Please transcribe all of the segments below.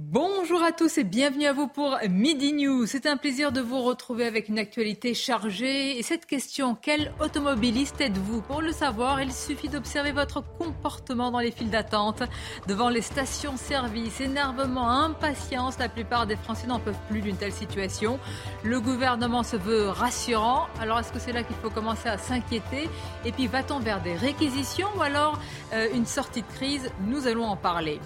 Bonjour à tous et bienvenue à vous pour Midi News. C'est un plaisir de vous retrouver avec une actualité chargée. Et cette question, quel automobiliste êtes-vous? Pour le savoir, il suffit d'observer votre comportement dans les files d'attente, devant les stations-service, énervement, impatience. La plupart des Français n'en peuvent plus d'une telle situation. Le gouvernement se veut rassurant. Alors est-ce que c'est là qu'il faut commencer à s'inquiéter? Et puis va-t-on vers des réquisitions ou alors euh, une sortie de crise? Nous allons en parler.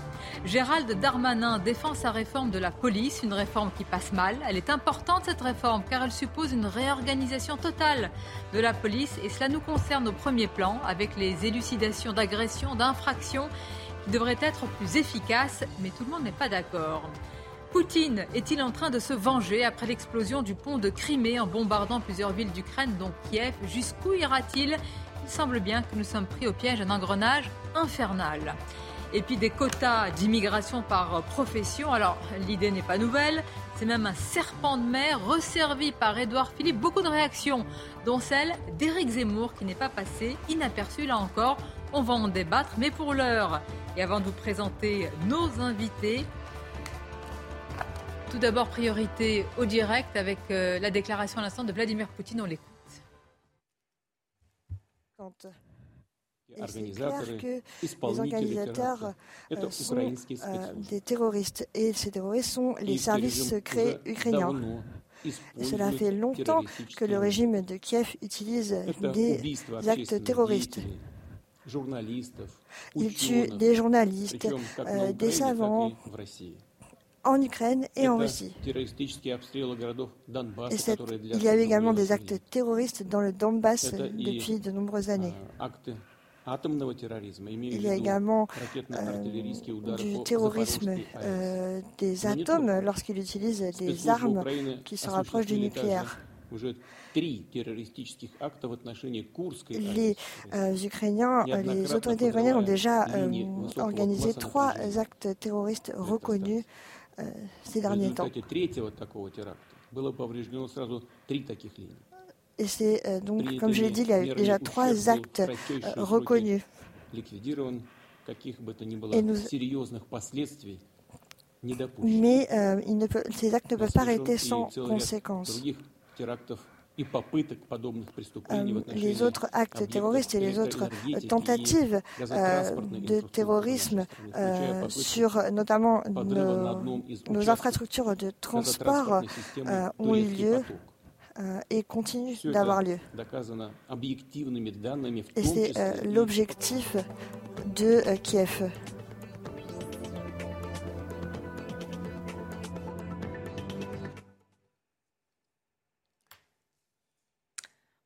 Gérald Darmanin défend sa réforme de la police, une réforme qui passe mal. Elle est importante cette réforme car elle suppose une réorganisation totale de la police. Et cela nous concerne au premier plan avec les élucidations d'agressions, d'infractions qui devraient être plus efficaces, mais tout le monde n'est pas d'accord. Poutine est-il en train de se venger après l'explosion du pont de Crimée en bombardant plusieurs villes d'Ukraine, dont Kiev? Jusqu'où ira-t-il? Il semble bien que nous sommes pris au piège d'un engrenage infernal et puis des quotas d'immigration par profession. Alors l'idée n'est pas nouvelle, c'est même un serpent de mer resservi par Édouard Philippe. Beaucoup de réactions, dont celle d'Éric Zemmour qui n'est pas passé inaperçu là encore. On va en débattre, mais pour l'heure, et avant de vous présenter nos invités, tout d'abord priorité au direct avec euh, la déclaration à l'instant de Vladimir Poutine, on l'écoute. C'est clair que les organisateurs euh, sont euh, des terroristes et ces terroristes sont les services secrets ukrainiens. Et cela fait longtemps que le régime de Kiev utilise des actes terroristes. Il tue des journalistes, euh, des savants en Ukraine et en Russie. Et il y a eu également des actes terroristes dans le Donbass depuis de nombreuses années. Il y a également euh, du terrorisme euh, des atomes lorsqu'il utilise des armes qui se rapprochent du nucléaire. Les euh, Ukrainiens, les autorités ukrainiennes ont déjà organisé trois actes terroristes reconnus ces derniers temps. Et c'est euh, donc, comme je l'ai dit, il y a eu déjà trois actes euh, reconnus. Mais euh, ces actes ne peuvent pas arrêter sans conséquences. les autres actes terroristes et les autres tentatives de terrorisme sur notamment nos infrastructures de transport ont eu lieu et continue d'avoir lieu. Et c'est euh, l'objectif de euh, Kiev.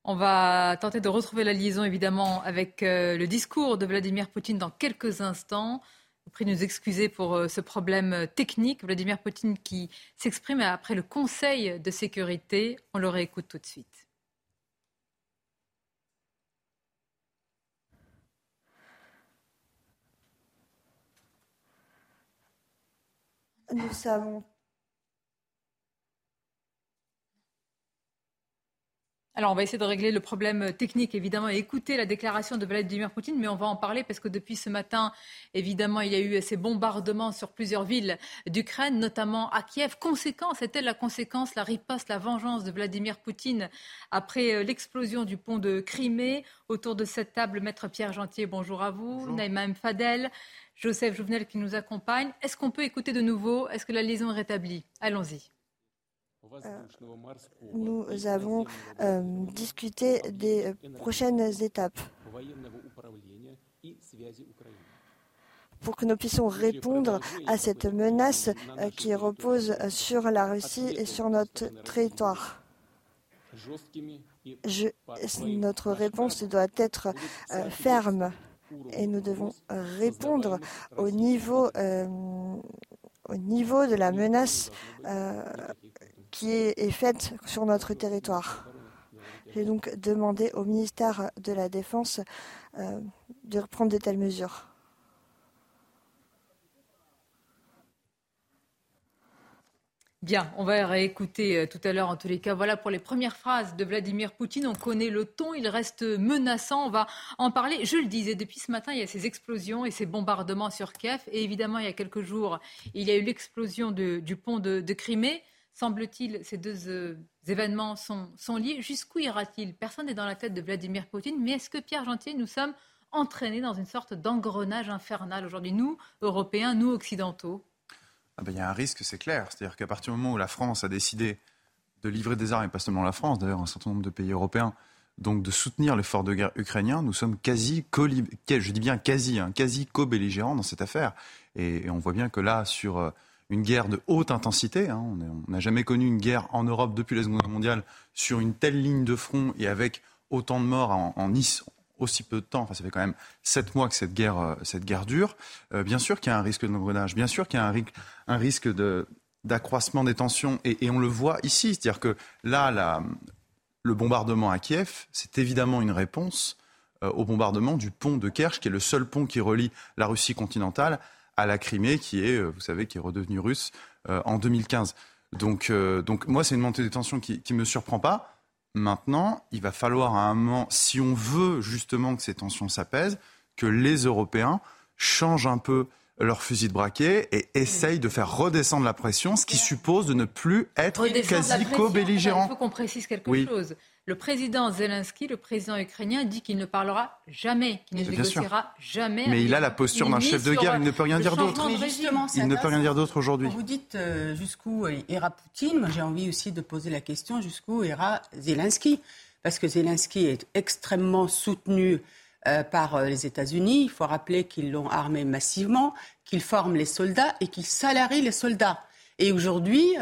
On va tenter de retrouver la liaison évidemment avec le discours de Vladimir Poutine dans quelques instants prie de nous excuser pour euh, ce problème euh, technique. Vladimir Poutine qui s'exprime après le Conseil de sécurité. On le réécoute tout de suite. Nous savons Alors, on va essayer de régler le problème technique, évidemment, et écouter la déclaration de Vladimir Poutine, mais on va en parler parce que depuis ce matin, évidemment, il y a eu ces bombardements sur plusieurs villes d'Ukraine, notamment à Kiev. Conséquence, c'était la conséquence, la riposte, la vengeance de Vladimir Poutine après euh, l'explosion du pont de Crimée. Autour de cette table, Maître Pierre Gentier, bonjour à vous. Naïma Fadel, Joseph Jouvenel qui nous accompagne. Est-ce qu'on peut écouter de nouveau? Est-ce que la liaison est rétablie? Allons-y. Euh, nous avons euh, discuté des prochaines étapes. pour que nous puissions répondre à cette menace euh, qui repose sur la Russie et sur notre territoire. notre réponse doit être ferme. et nous devons répondre au niveau, au niveau de la menace qui est, faite sur notre territoire. J'ai donc demandé au ministère de la Défense de reprendre de telles mesures. Bien, on va réécouter euh, tout à l'heure en tous les cas. Voilà pour les premières phrases de Vladimir Poutine. On connaît le ton, il reste menaçant. On va en parler. Je le disais, depuis ce matin, il y a ces explosions et ces bombardements sur Kiev. Et évidemment, il y a quelques jours, il y a eu l'explosion du pont de, Crimée. Semble-t-il, ces deux euh, événements sont, liés. Jusqu'où ira-t-il? Personne n'est dans la tête de Vladimir Poutine. Mais est-ce que, Pierre Gentil, nous sommes entraînés dans une sorte d'engrenage infernal aujourd'hui, nous, Européens, nous, Occidentaux? Ah ben, il y a un risque, c'est clair. C'est-à-dire qu'à partir du moment où la France a décidé de livrer des armes, et pas seulement la France, d'ailleurs un certain nombre de pays européens, donc de soutenir l'effort de guerre ukrainien, nous sommes quasi, hein, quasi co-belligérants dans cette affaire. Et, on voit bien que là, sur euh, une guerre de haute intensité, hein, on n'a jamais connu une guerre en Europe depuis la Seconde Guerre mondiale sur une telle ligne de front et avec autant de morts en, en Nice, aussi peu de temps, enfin ça fait quand même sept mois que cette guerre, euh, cette guerre dure, euh, bien sûr qu'il y a un risque de d'engrenage, bien sûr qu'il y a un, risque d'accroissement des tensions, et, on le voit ici, c'est-à-dire que là, le bombardement à Kiev, c'est évidemment une réponse euh, au bombardement du pont de Kerch, qui est le seul pont qui relie la Russie continentale à la Crimée, qui est, vous savez, qui est redevenue russe en 2015. Donc, donc moi, c'est une montée des tensions qui ne me surprend pas. Maintenant, il va falloir à un moment, si on veut justement que ces tensions s'apaisent, que les Européens changent un peu leur fusil de braquet et essayent de faire redescendre la pression, ce qui suppose de ne plus être quasi co-belligérant. Il faut qu'on précise quelque chose. Le président Zelensky, le président ukrainien, dit qu'il ne parlera jamais, qu'il ne négociera jamais. Mais il a la posture d'un chef de guerre, il ne peut rien dire d'autre. Il ne peut rien dire d'autre aujourd'hui. Vous dites euh, jusqu'où ira Poutine. Moi, j'ai envie aussi de poser la question jusqu'où ira Zelensky? Parce que Zelensky est extrêmement soutenu euh, par euh, les États-Unis. Il faut rappeler qu'ils l'ont armé massivement, qu'ils forment les soldats et qu'ils salarient les soldats. Et aujourd'hui,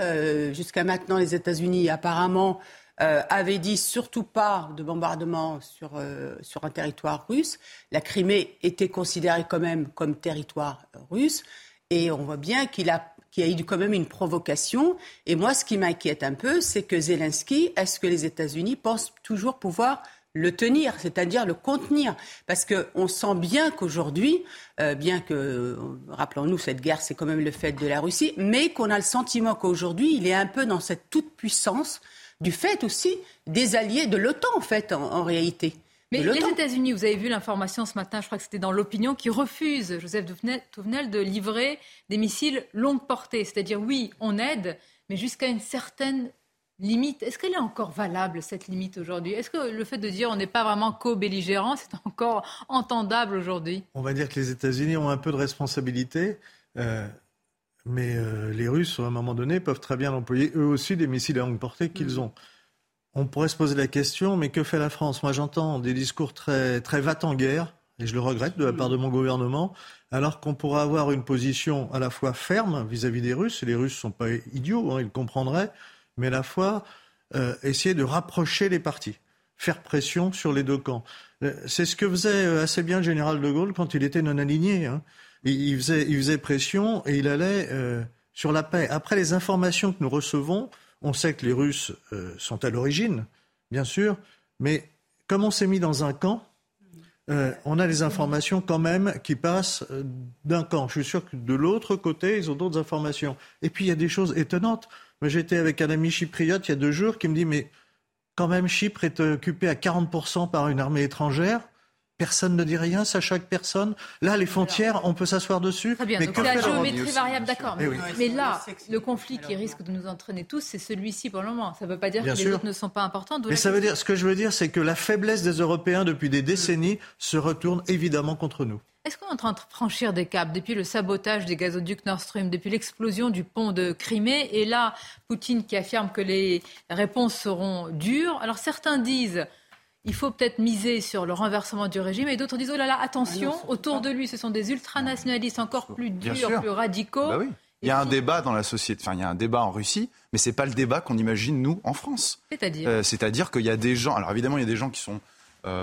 jusqu'à maintenant, les États-Unis apparemment euh, avait dit surtout pas de bombardement sur, euh, sur un territoire russe. La Crimée était considérée quand même comme territoire russe. Et on voit bien qu'il a qu'il y a eu quand même une provocation. Et moi, ce qui m'inquiète un peu, c'est que Zelensky, est-ce que les États-Unis pensent toujours pouvoir le tenir, c'est-à-dire le contenir? Parce qu'on sent bien qu'aujourd'hui, euh, bien que, rappelons-nous, cette guerre, c'est quand même le fait de la Russie, mais qu'on a le sentiment qu'aujourd'hui, il est un peu dans cette toute-puissance du fait aussi des alliés de l'OTAN, en fait, en, réalité. Mais les États-Unis, vous avez vu l'information ce matin, je crois que c'était dans l'opinion, qui refuse, Joseph Touvenel, de livrer des missiles longue portée. C'est-à-dire, oui, on aide, mais jusqu'à une certaine limite. Est-ce qu'elle est encore valable, cette limite aujourd'hui? Est-ce que le fait de dire on n'est pas vraiment co-belligérant, c'est encore entendable aujourd'hui? On va dire que les États-Unis ont un peu de responsabilité. Euh, mais euh, les Russes, à un moment donné, peuvent très bien employer eux aussi des missiles à longue portée qu'ils mm. ont. On pourrait se poser la question, mais que fait la France? Moi, j'entends des discours très, très en guerre, et je le regrette de la part de mon gouvernement, alors qu'on pourrait avoir une position à la fois ferme vis-à-vis des Russes, et les Russes ne sont pas idiots, hein, ils comprendraient, mais à la fois euh, essayer de rapprocher les partis, faire pression sur les deux camps. Euh, c'est ce que faisait assez bien le général de Gaulle quand il était non aligné. Hein il, faisait, pression et il allait euh, sur la paix. Après les informations que nous recevons, on sait que les Russes euh, sont à l'origine, bien sûr, mais comme on s'est mis dans un camp, euh, on a des informations quand même qui passent d'un camp. Je suis sûr que de l'autre côté, ils ont d'autres informations. Et puis il y a des choses étonnantes. J'étais avec un ami chypriote il y a deux jours qui me dit mais quand même Chypre est occupé à 40% par une armée étrangère. Personne ne dit rien, ça chaque personne. Là, les frontières, on peut s'asseoir dessus. Très bien, mais donc la géométrie variable, d'accord. Eh mais, là, le conflit qui risque de nous entraîner tous, c'est celui-ci pour le moment. Ça ne veut pas dire que les autres ne sont pas importants. Mais ça veut dire, ce que je veux dire, c'est que la faiblesse des Européens depuis des décennies se retourne évidemment contre nous. Est-ce qu'on est en train de franchir des caps depuis le sabotage des gazoducs Nord Stream, depuis l'explosion du pont de Crimée Et là, Poutine qui affirme que les réponses seront dures. Alors certains disent il faut peut-être miser sur le renversement du régime. Et d'autres disent, oh là là, attention, ah autour de lui, ce sont des ultranationalistes encore plus durs, plus radicaux. Bah oui. Il y a un débat dans la société, enfin il y a un débat en Russie, mais c'est pas le débat qu'on imagine nous en France. C'est-à-dire euh, C'est-à-dire qu'il y a des gens, alors évidemment il y a des gens qui sont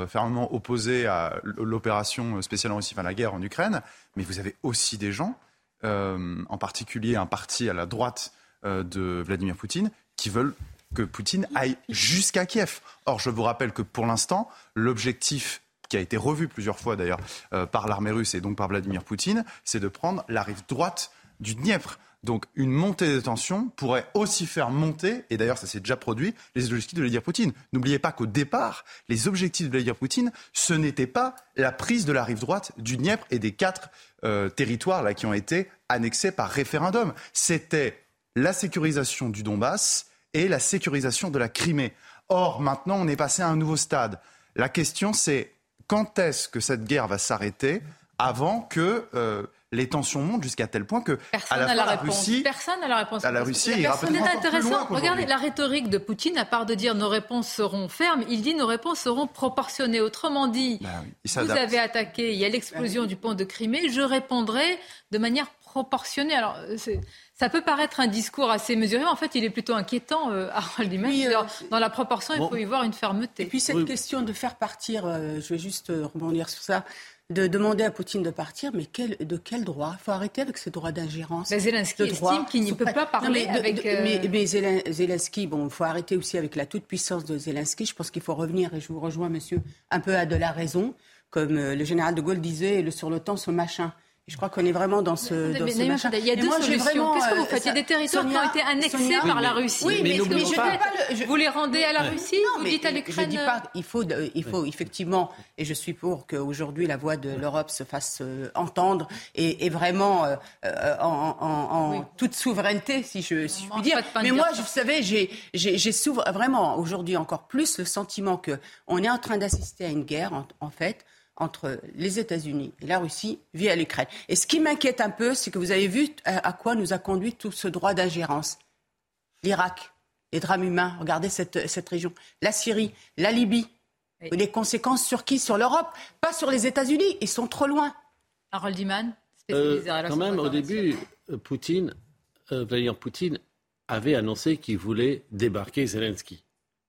fermement opposés à l'opération spéciale en Russie, enfin la guerre en Ukraine, mais vous avez aussi des gens, en particulier un parti à la droite de Vladimir Poutine, qui veulent que Poutine aille jusqu'à Kiev. Or, je vous rappelle que pour l'instant, l'objectif qui a été revu plusieurs fois d'ailleurs euh, par l'armée russe et donc par Vladimir Poutine, c'est de prendre la rive droite du Dniepr. Donc une montée des tensions pourrait aussi faire monter, et d'ailleurs ça s'est déjà produit, les objectifs de Vladimir Poutine. N'oubliez pas qu'au départ, les objectifs de Vladimir Poutine, ce n'était pas la prise de la rive droite du Dniepr et des quatre euh, territoires là, qui ont été annexés par référendum. C'était la sécurisation du Donbass et la sécurisation de la Crimée. Or, maintenant, on est passé à un nouveau stade. La question, c'est quand est-ce que cette guerre va s'arrêter avant que euh, les tensions montent jusqu'à tel point que Personne à la, Russie, personne n'a la réponse. À la Russie, il personne n'est intéressant. Regardez la rhétorique de Poutine, à part de dire nos réponses seront fermes, il dit nos réponses seront proportionnées. Autrement dit, ben vous avez attaqué, il y a l'explosion du pont de Crimée, je répondrai de manière proportionnée. Alors, ça peut paraître un discours assez mesuré, mais en fait, il est plutôt inquiétant, euh, Harold euh, Dans la proportion, il faut y voir une fermeté. Et puis cette question de faire partir, euh, je vais juste rebondir sur ça, de demander à Poutine de partir, mais de quel droit? Il faut arrêter avec ce droit d'ingérence. Mais Zelensky estime qu'il ne peut pas parler avec... mais, Zelensky, bon, il faut arrêter aussi avec la toute-puissance de Zelensky. Je pense qu'il faut revenir, et je vous rejoins, monsieur, un peu à de la raison. Comme le général de Gaulle disait, le sur le temps, ce machin. Je crois qu'on est vraiment dans ce, dans ce machin. Il y a deux solutions. Qu'est-ce que vous faites Il y a des territoires qui ont été annexés par la Russie. Oui, mais, mais, je pas le, vous les rendez à la Russie non, Vous dites à l'Ukraine Je dis pas. Il faut, il faut effectivement, et je suis pour qu'aujourd'hui la voix de l'Europe se fasse euh, entendre et, et vraiment euh, euh en, en, en toute souveraineté, si je, si je puis dire. Mais moi, vous savez, j'ai, j'ai, vraiment aujourd'hui encore plus le sentiment que on est en train d'assister à une guerre, en, en fait entre les États-Unis et la Russie via l'Ukraine. Et ce qui m'inquiète un peu, c'est que vous avez vu à quoi nous a conduit tout ce droit d'ingérence. L'Irak, les drames humains, regardez cette, cette région. La Syrie, la Libye. Les conséquences sur qui? Sur l'Europe, pas sur les États-Unis. Ils sont trop loin. Harold Iman, euh, Quand même, au début, euh, Poutine, euh, Vladimir Poutine avait annoncé qu'il voulait débarquer Zelensky.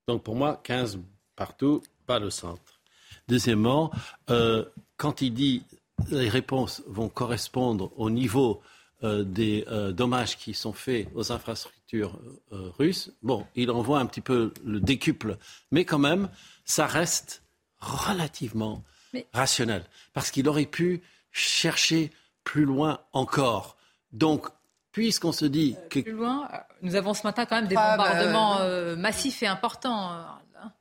Donc pour moi, 15 partout, pas le centre. Deuxièmement, euh, quand il dit les réponses vont correspondre au niveau euh, des euh, dommages qui sont faits aux infrastructures russes, bon, il envoie un petit peu le décuple, mais quand même, ça reste relativement rationnel, parce qu'il aurait pu chercher plus loin encore. Donc, puisqu'on se dit que... Plus loin, nous avons ce matin quand même des ah, bah, bombardements massifs et importants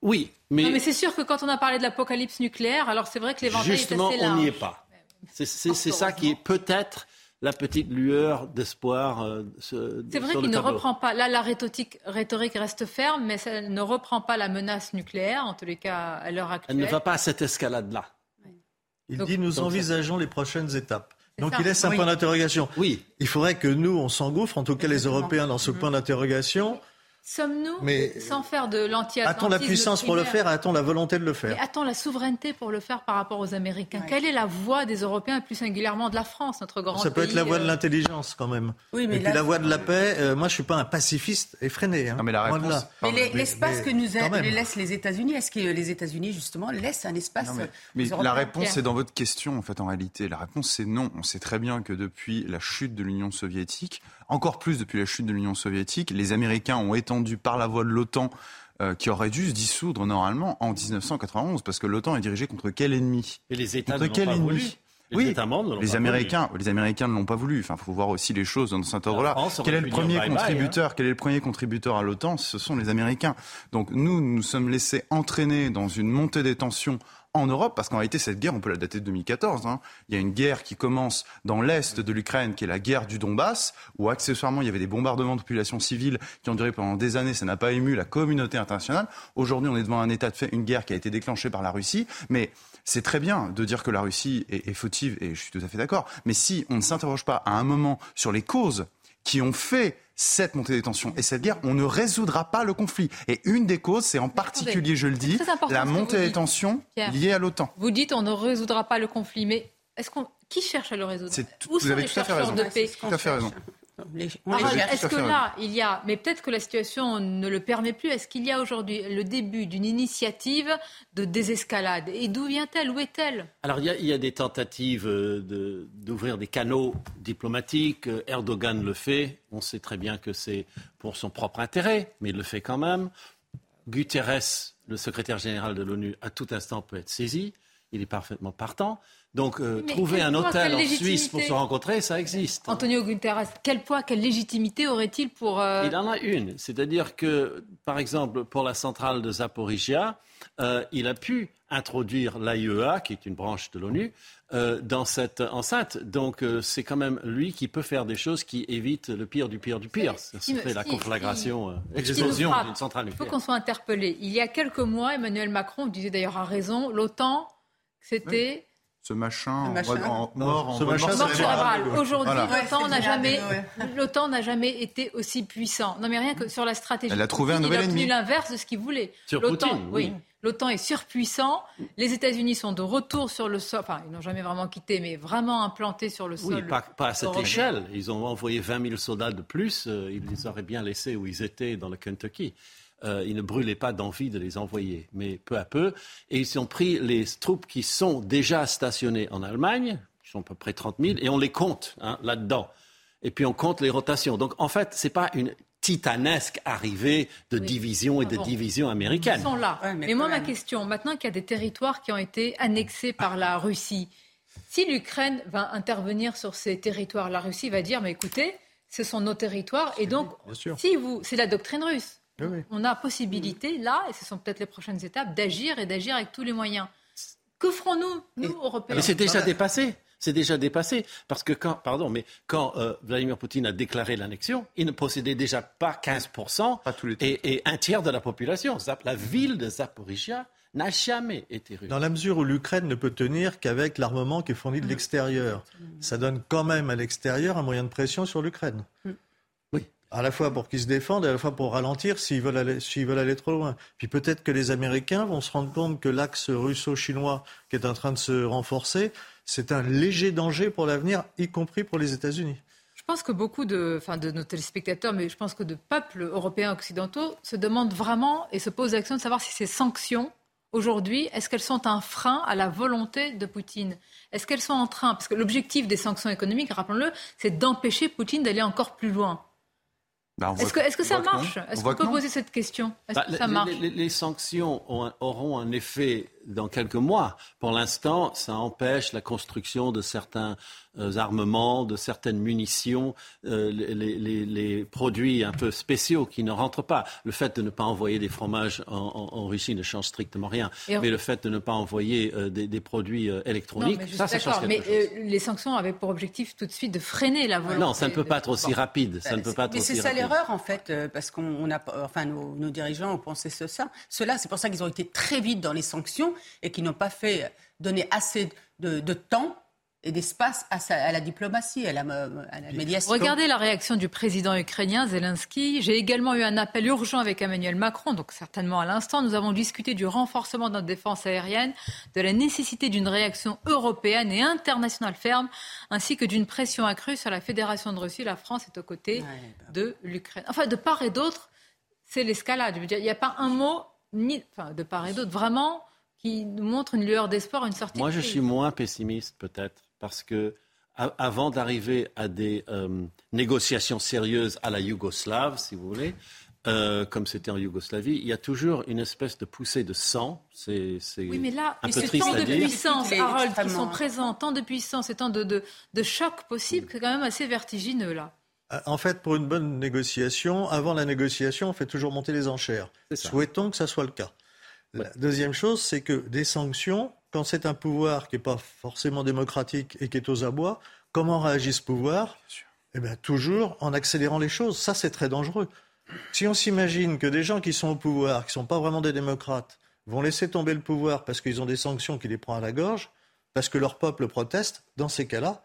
oui, mais. mais c'est sûr que quand on a parlé de l'apocalypse nucléaire, alors c'est vrai que l'éventail est assez large. Justement, on n'y est pas. C'est ça qui est peut-être la petite lueur d'espoir. Euh, c'est vrai qu'il ne reprend pas. Là, la rhétorique, rhétorique, reste ferme, mais ça ne reprend pas la menace nucléaire, en tous les cas à l'heure actuelle. Elle ne va pas à cette escalade-là. Il dit nous envisageons les prochaines étapes. Donc il laisse un point d'interrogation. Oui. Il faudrait que nous, on s'engouffre, en tout cas les Européens, dans ce mm-hmm. point d'interrogation. Sommes-nous, sans faire de lanti A-t-on la puissance pour le faire A-t-on la volonté de le faire A-t-on la souveraineté pour le faire par rapport aux Américains Quelle est la voix des Européens et plus singulièrement de la France, notre grand pays Ça peut être la voix de euh, l'intelligence quand même. Oui, mais et puis la voix de la paix, euh, moi je ne suis pas un pacifiste effréné. Hein. Non, mais la réponse... Mais l'espace que nous laissent les États-Unis, est-ce que les États-Unis justement laissent un espace Mais, la réponse c'est dans votre question en fait en réalité. La réponse c'est non. On sait très bien que depuis la chute de l'Union soviétique, encore plus depuis la chute de l'Union soviétique, les Américains ont étendu par la voie de l'OTAN euh, qui aurait dû se dissoudre normalement en 1991, parce que l'OTAN est dirigé contre quel ennemi? Et les États contre quel ennemi? Les oui, les Américains, les Américains ne l'ont pas voulu. Enfin, faut voir aussi les choses dans cet ordre-là. Quel est le premier contributeur hein. Quel est le premier contributeur à l'OTAN? Ce sont les Américains. Donc nous, nous sommes laissés entraîner dans une montée des tensions en Europe, parce qu'en réalité, cette guerre, on peut la dater de 2014. Hein. Il y a une guerre qui commence dans l'est de l'Ukraine, qui est la guerre du Donbass, où accessoirement, il y avait des bombardements de populations civiles qui ont duré pendant des années. Ça n'a pas ému la communauté internationale. Aujourd'hui, on est devant un état de fait, une guerre qui a été déclenchée par la Russie. Mais c'est très bien de dire que la Russie est, est fautive, et je suis tout à fait d'accord. Mais si on ne s'interroge pas à un moment sur les causes qui ont fait cette montée des tensions et cette guerre, on ne résoudra pas le conflit. Et une des causes, c'est en particulier, je le dis, la montée des tensions liée à l'OTAN. Vous dites on ne résoudra pas le conflit, mais est-ce qu'on qui cherche à le résoudre? Où vous avez tout à fait raison. De paix? Tout à fait raison. Est-ce que là, il y a, mais peut-être que la situation ne le permet plus, est-ce qu'il y a aujourd'hui le début d'une initiative de désescalade? Et d'où vient-elle? Où est-elle? Alors il y, a, des tentatives euh, d'ouvrir des canaux diplomatiques. Erdogan le fait. On sait très bien que c'est pour son propre intérêt, mais il le fait quand même. Guterres, le secrétaire général de l'ONU, à tout instant peut être saisi. Il est parfaitement partant. Donc, euh, trouver un hôtel en Suisse pour se rencontrer, ça existe. Antonio Guterres, quel poids, quelle légitimité aurait-il pour... Euh, il en a une. C'est-à-dire que, par exemple, pour la centrale de Zaporizhia, euh, il a pu introduire l'AIEA, qui est une branche de l'ONU, dans cette enceinte. Donc, c'est quand même lui qui peut faire des choses qui évitent le pire du pire du pire. C'est la conflagration, explosion d'une centrale nucléaire. Il faut qu'on soit interpellé. Il y a quelques mois, Emmanuel Macron disait d'ailleurs à raison, l'OTAN, c'était ce machin, En, mort en ce machin cérébral. Aujourd'hui, l'OTAN n'a jamais, l'OTAN n'a jamais été aussi puissant. Non, mais rien que sur la stratégie. Elle a trouvé un nouvel il a ennemi. l'inverse de ce qu'il voulait. L'OTAN, oui. L'OTAN est surpuissant. Les États-Unis sont de retour sur le sol. Enfin, ils n'ont jamais vraiment quitté, mais vraiment implantés sur le sol. Oui, pas, pas à cette échelle. Ils ont envoyé 20 000 soldats de plus. Euh, ils les auraient bien laissés où ils étaient dans le Kentucky. Euh, ils ne brûlaient pas d'envie de les envoyer, mais peu à peu. Et ils ont pris les troupes qui sont déjà stationnées en Allemagne, qui sont à peu près 30 000, et on les compte hein, là-dedans. Et puis on compte les rotations. Donc en fait, ce n'est pas une titanesque arrivée de division et de division américaine. Ils sont là. mais, moi, ma question, maintenant qu'il y a des territoires qui ont été annexés par la Russie, si l'Ukraine va intervenir sur ces territoires, la Russie va dire, mais écoutez, ce sont nos territoires, et donc, si vous, c'est la doctrine russe. On a possibilité, là, et ce sont peut-être les prochaines étapes, d'agir et d'agir avec tous les moyens. Que ferons-nous, nous, Européens Mais c'est déjà dépassé. C'est déjà dépassé. Parce que quand, pardon, mais quand euh, Vladimir Poutine a déclaré l'annexion, il ne possédait déjà pas 15% et, et, un tiers de la population. La ville de Zaporizhia n'a jamais été russe. Dans la mesure où l'Ukraine ne peut tenir qu'avec l'armement qui est fourni de mm. l'extérieur, ça donne quand même à l'extérieur un moyen de pression sur l'Ukraine. À la fois pour qu'ils se défendent et à la fois pour ralentir s'ils veulent aller, trop loin. Puis peut-être que les Américains vont se rendre compte que l'axe russo-chinois qui est en train de se renforcer, c'est un léger danger pour l'avenir, y compris pour les États-Unis. Je pense que beaucoup de, nos téléspectateurs, mais je pense que de peuples européens occidentaux se demandent vraiment et se posent la question de savoir si ces sanctions, aujourd'hui, est-ce qu'elles sont un frein à la volonté de Poutine? Est-ce qu'elles sont en train, parce que l'objectif des sanctions économiques, rappelons-le, c'est d'empêcher Poutine d'aller encore plus loin. Bah, est-ce que, ça marche? Est-ce qu'on peut poser cette question? Est-ce bah, que ça marche? les, sanctions auront un effet dans quelques mois. Pour l'instant, ça empêche la construction de certains euh, armements, de certaines munitions, euh, les, produits un peu spéciaux qui ne rentrent pas. Le fait de ne pas envoyer des fromages en, Russie ne change strictement rien. mais le fait de ne pas envoyer euh, des, produits électroniques, ça, ça change quelque mais, les sanctions avaient pour objectif tout de suite de freiner la volonté. Non, ça ne peut pas être aussi rapide. Ça ne peut pas mais c'est ça l'erreur en fait, parce qu'on a, enfin, nos, nos, dirigeants ont pensé ça. Cela, c'est pour ça qu'ils ont été très vite dans les sanctions et qui n'ont pas fait donner assez de, temps et d'espace à, la diplomatie, à la, médiation. Regardez la réaction du président ukrainien Zelensky. J'ai également eu un appel urgent avec Emmanuel Macron, donc certainement à l'instant. Nous avons discuté du renforcement de notre défense aérienne, de la nécessité d'une réaction européenne et internationale ferme, ainsi que d'une pression accrue sur la Fédération de Russie. La France est aux côtés bah de l'Ukraine. Enfin, de part et d'autre, c'est l'escalade. Il n'y a pas un mot, ni, enfin, de part et d'autre, vraiment qui nous montre une lueur d'espoir, une sortie. Moi, je suis moins pessimiste peut-être parce que avant d'arriver à des euh, négociations sérieuses à la Yougoslave, si vous voulez, euh, comme c'était en Yougoslavie, il y a toujours une espèce de poussée de sang. C'est oui, mais là, un peu triste tant de puissance, Harold, qui sont présents, tant de puissance et tant de, de, de choc possible, c'est quand même assez vertigineux là. Euh, en fait, pour une bonne négociation, avant la négociation, on fait toujours monter les enchères. Souhaitons que ça soit le cas. La deuxième chose, c'est que des sanctions, quand c'est un pouvoir qui n'est pas forcément démocratique et qui est aux abois, comment réagit ce pouvoir Eh bien, toujours en accélérant les choses. Ça, c'est très dangereux. Si on s'imagine que des gens qui sont au pouvoir, qui ne sont pas vraiment des démocrates, vont laisser tomber le pouvoir parce qu'ils ont des sanctions qui les prennent à la gorge, parce que leur peuple proteste, dans ces cas-là,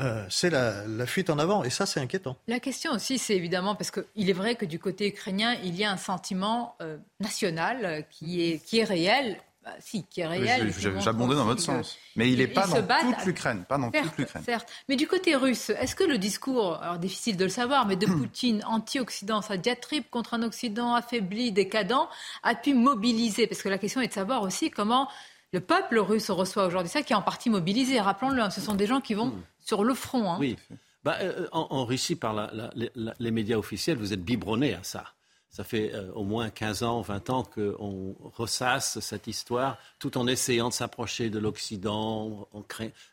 euh, c'est la, fuite en avant. Et ça, c'est inquiétant. La question aussi, c'est évidemment, parce qu'il est vrai que du côté ukrainien, il y a un sentiment euh, national qui est, qui est réel. bah, si, qui est réel. J'abondais dans votre sens. Mais il n'est pas dans toute l'Ukraine, pas dans toute l'Ukraine. Certes, mais du côté russe, est-ce que le discours, alors difficile de le savoir, mais de Poutine anti-Occident, sa diatribe contre un Occident affaibli, décadent, a pu mobiliser? Parce que la question est de savoir aussi comment le peuple russe reçoit aujourd'hui ça, qui est en partie mobilisé. Rappelons-le, hein, ce sont des gens qui vont hmm. Sur le front. Hein. Oui. Bah, euh, en, Russie, par les médias officiels, vous êtes biberonné à ça. Ça fait euh, au moins 15 ans, 20 ans qu'on ressasse cette histoire tout en essayant de s'approcher de l'Occident.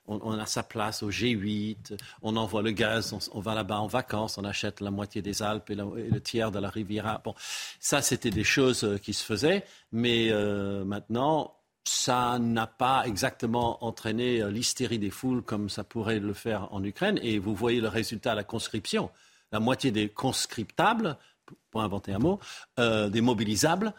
On, a sa place au G8, on envoie le gaz, on, va là-bas en vacances, on achète la moitié des Alpes et, le tiers de la Riviera. Bon, ça, c'était des choses euh, qui se faisaient, mais euh, maintenant, ça n'a pas exactement entraîné l'hystérie des foules comme ça pourrait le faire en Ukraine. Et vous voyez le résultat à la conscription. La moitié des conscriptables pour inventer un mot, euh, des mobilisables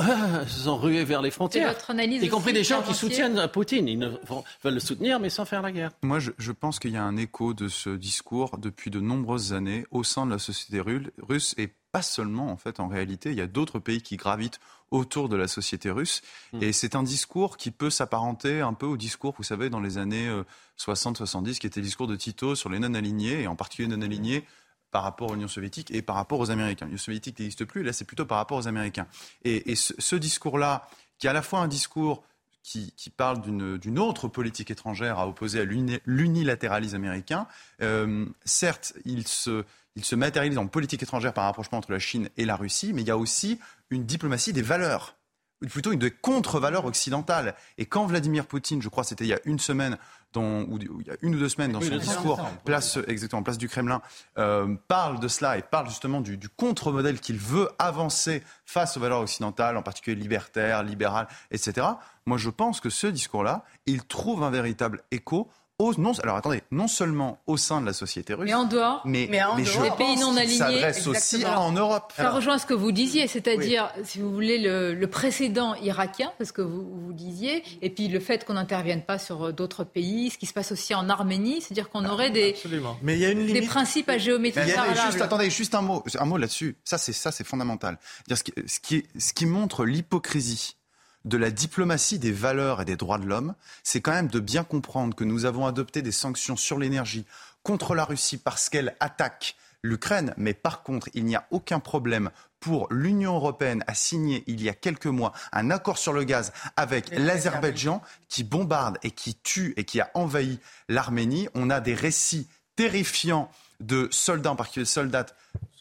euh, se sont rués vers les frontières. y compris des gens qui soutiennent Poutine. Ils veulent le soutenir, mais sans faire la guerre. Moi, je, pense qu'il y a un écho de ce discours depuis de nombreuses années au sein de la société russe, et pas seulement, en fait, en réalité. Il y a d'autres pays qui gravitent autour de la société russe. Hmm. Et c'est un discours qui peut s'apparenter un peu au discours, vous savez, dans les années 60-70, euh, qui était le discours de Tito sur les non-alignés, et en particulier non-alignés par rapport à l'Union soviétique et par rapport aux Américains. L'Union soviétique n'existe plus, là c'est plutôt par rapport aux Américains. Et, ce, discours-là, qui est à la fois un discours qui, parle d'une autre politique étrangère à opposer à l'unilatéralisme américain, euh, certes, il se, il se matérialise en politique étrangère par rapprochement entre la Chine et la Russie, mais il y a aussi une diplomatie des valeurs plutôt une contre-valeur occidentale. Et quand Vladimir Poutine, je crois c'était il y a une semaine, ou il y a une ou deux semaines dans son discours, place, exactement, place du Kremlin, euh, parle de cela et parle justement du, contre-modèle qu'il veut avancer face aux valeurs occidentales, en particulier libertaires, libérales, etc. Moi, je pense que ce discours-là, il trouve un véritable écho non, alors attendez, non seulement au sein de la société russe, mais en dehors, mais, en dehors, pays non alignés, aussi en Europe. Ça rejoint ce que vous disiez, c'est-à-dire, si vous voulez, le, précédent irakien, parce que vous, vous disiez, et puis le fait qu'on n'intervienne pas sur euh, d'autres pays, ce qui se passe aussi en Arménie, c'est-à-dire qu'on aurait des, mais il y a une des principes à géométrie Juste, attendez, juste un mot, un mot là-dessus. Ça, c'est ça, c'est fondamental. Ce qui, ce qui, ce qui montre l'hypocrisie de la diplomatie des valeurs et des droits de l'homme, c'est quand même de bien comprendre que nous avons adopté des sanctions sur l'énergie contre la Russie parce qu'elle attaque l'Ukraine, mais par contre, il n'y a aucun problème pour l'Union européenne à signer il y a quelques mois un accord sur le gaz avec l'Azerbaïdjan qui bombarde et qui tue et qui a envahi l'Arménie. On a des récits terrifiants de soldats, en particulier soldats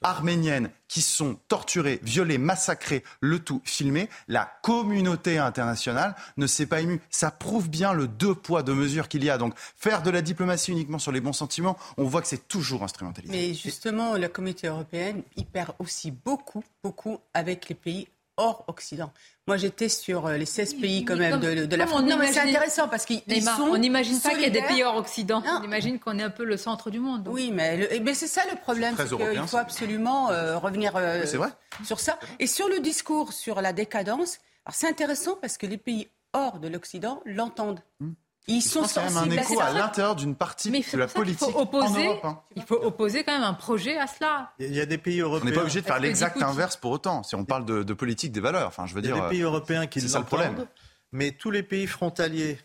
arméniennes qui sont torturées, violées, massacrées, le tout filmé. La communauté internationale ne s'est pas émue. Ça prouve bien le deux poids, deux mesures qu'il y a. Donc faire de la diplomatie uniquement sur les bons sentiments, on voit que c'est toujours instrumentalisé. Mais justement, la communauté européenne y perd aussi beaucoup, beaucoup avec les pays hors Occident. Moi, j'étais sur euh, les 16 pays quand même de, de l'Afrique. Non, mais c'est intéressant parce qu'ils sont. On n'imagine pas qu'il y a des pays hors Occident. On imagine qu'on est un peu le centre du monde. Oui, mais, mais c'est ça le problème. C'est qu'il faut absolument euh, revenir euh, sur ça. Et sur le discours sur la décadence, c'est intéressant parce que les pays hors de l'Occident l'entendent. Hmm. Ils sont quand même un écho à l'intérieur d'une partie de la politique opposer, en Europe. Hein. Il faut opposer quand même un projet à cela. Il y a des pays européens. On n'est pas obligé de faire l'exact inverse pour autant. Si on parle de, politique des valeurs, enfin, je veux dire. Il y a des pays européens qui le problème. Mais tous les pays frontaliers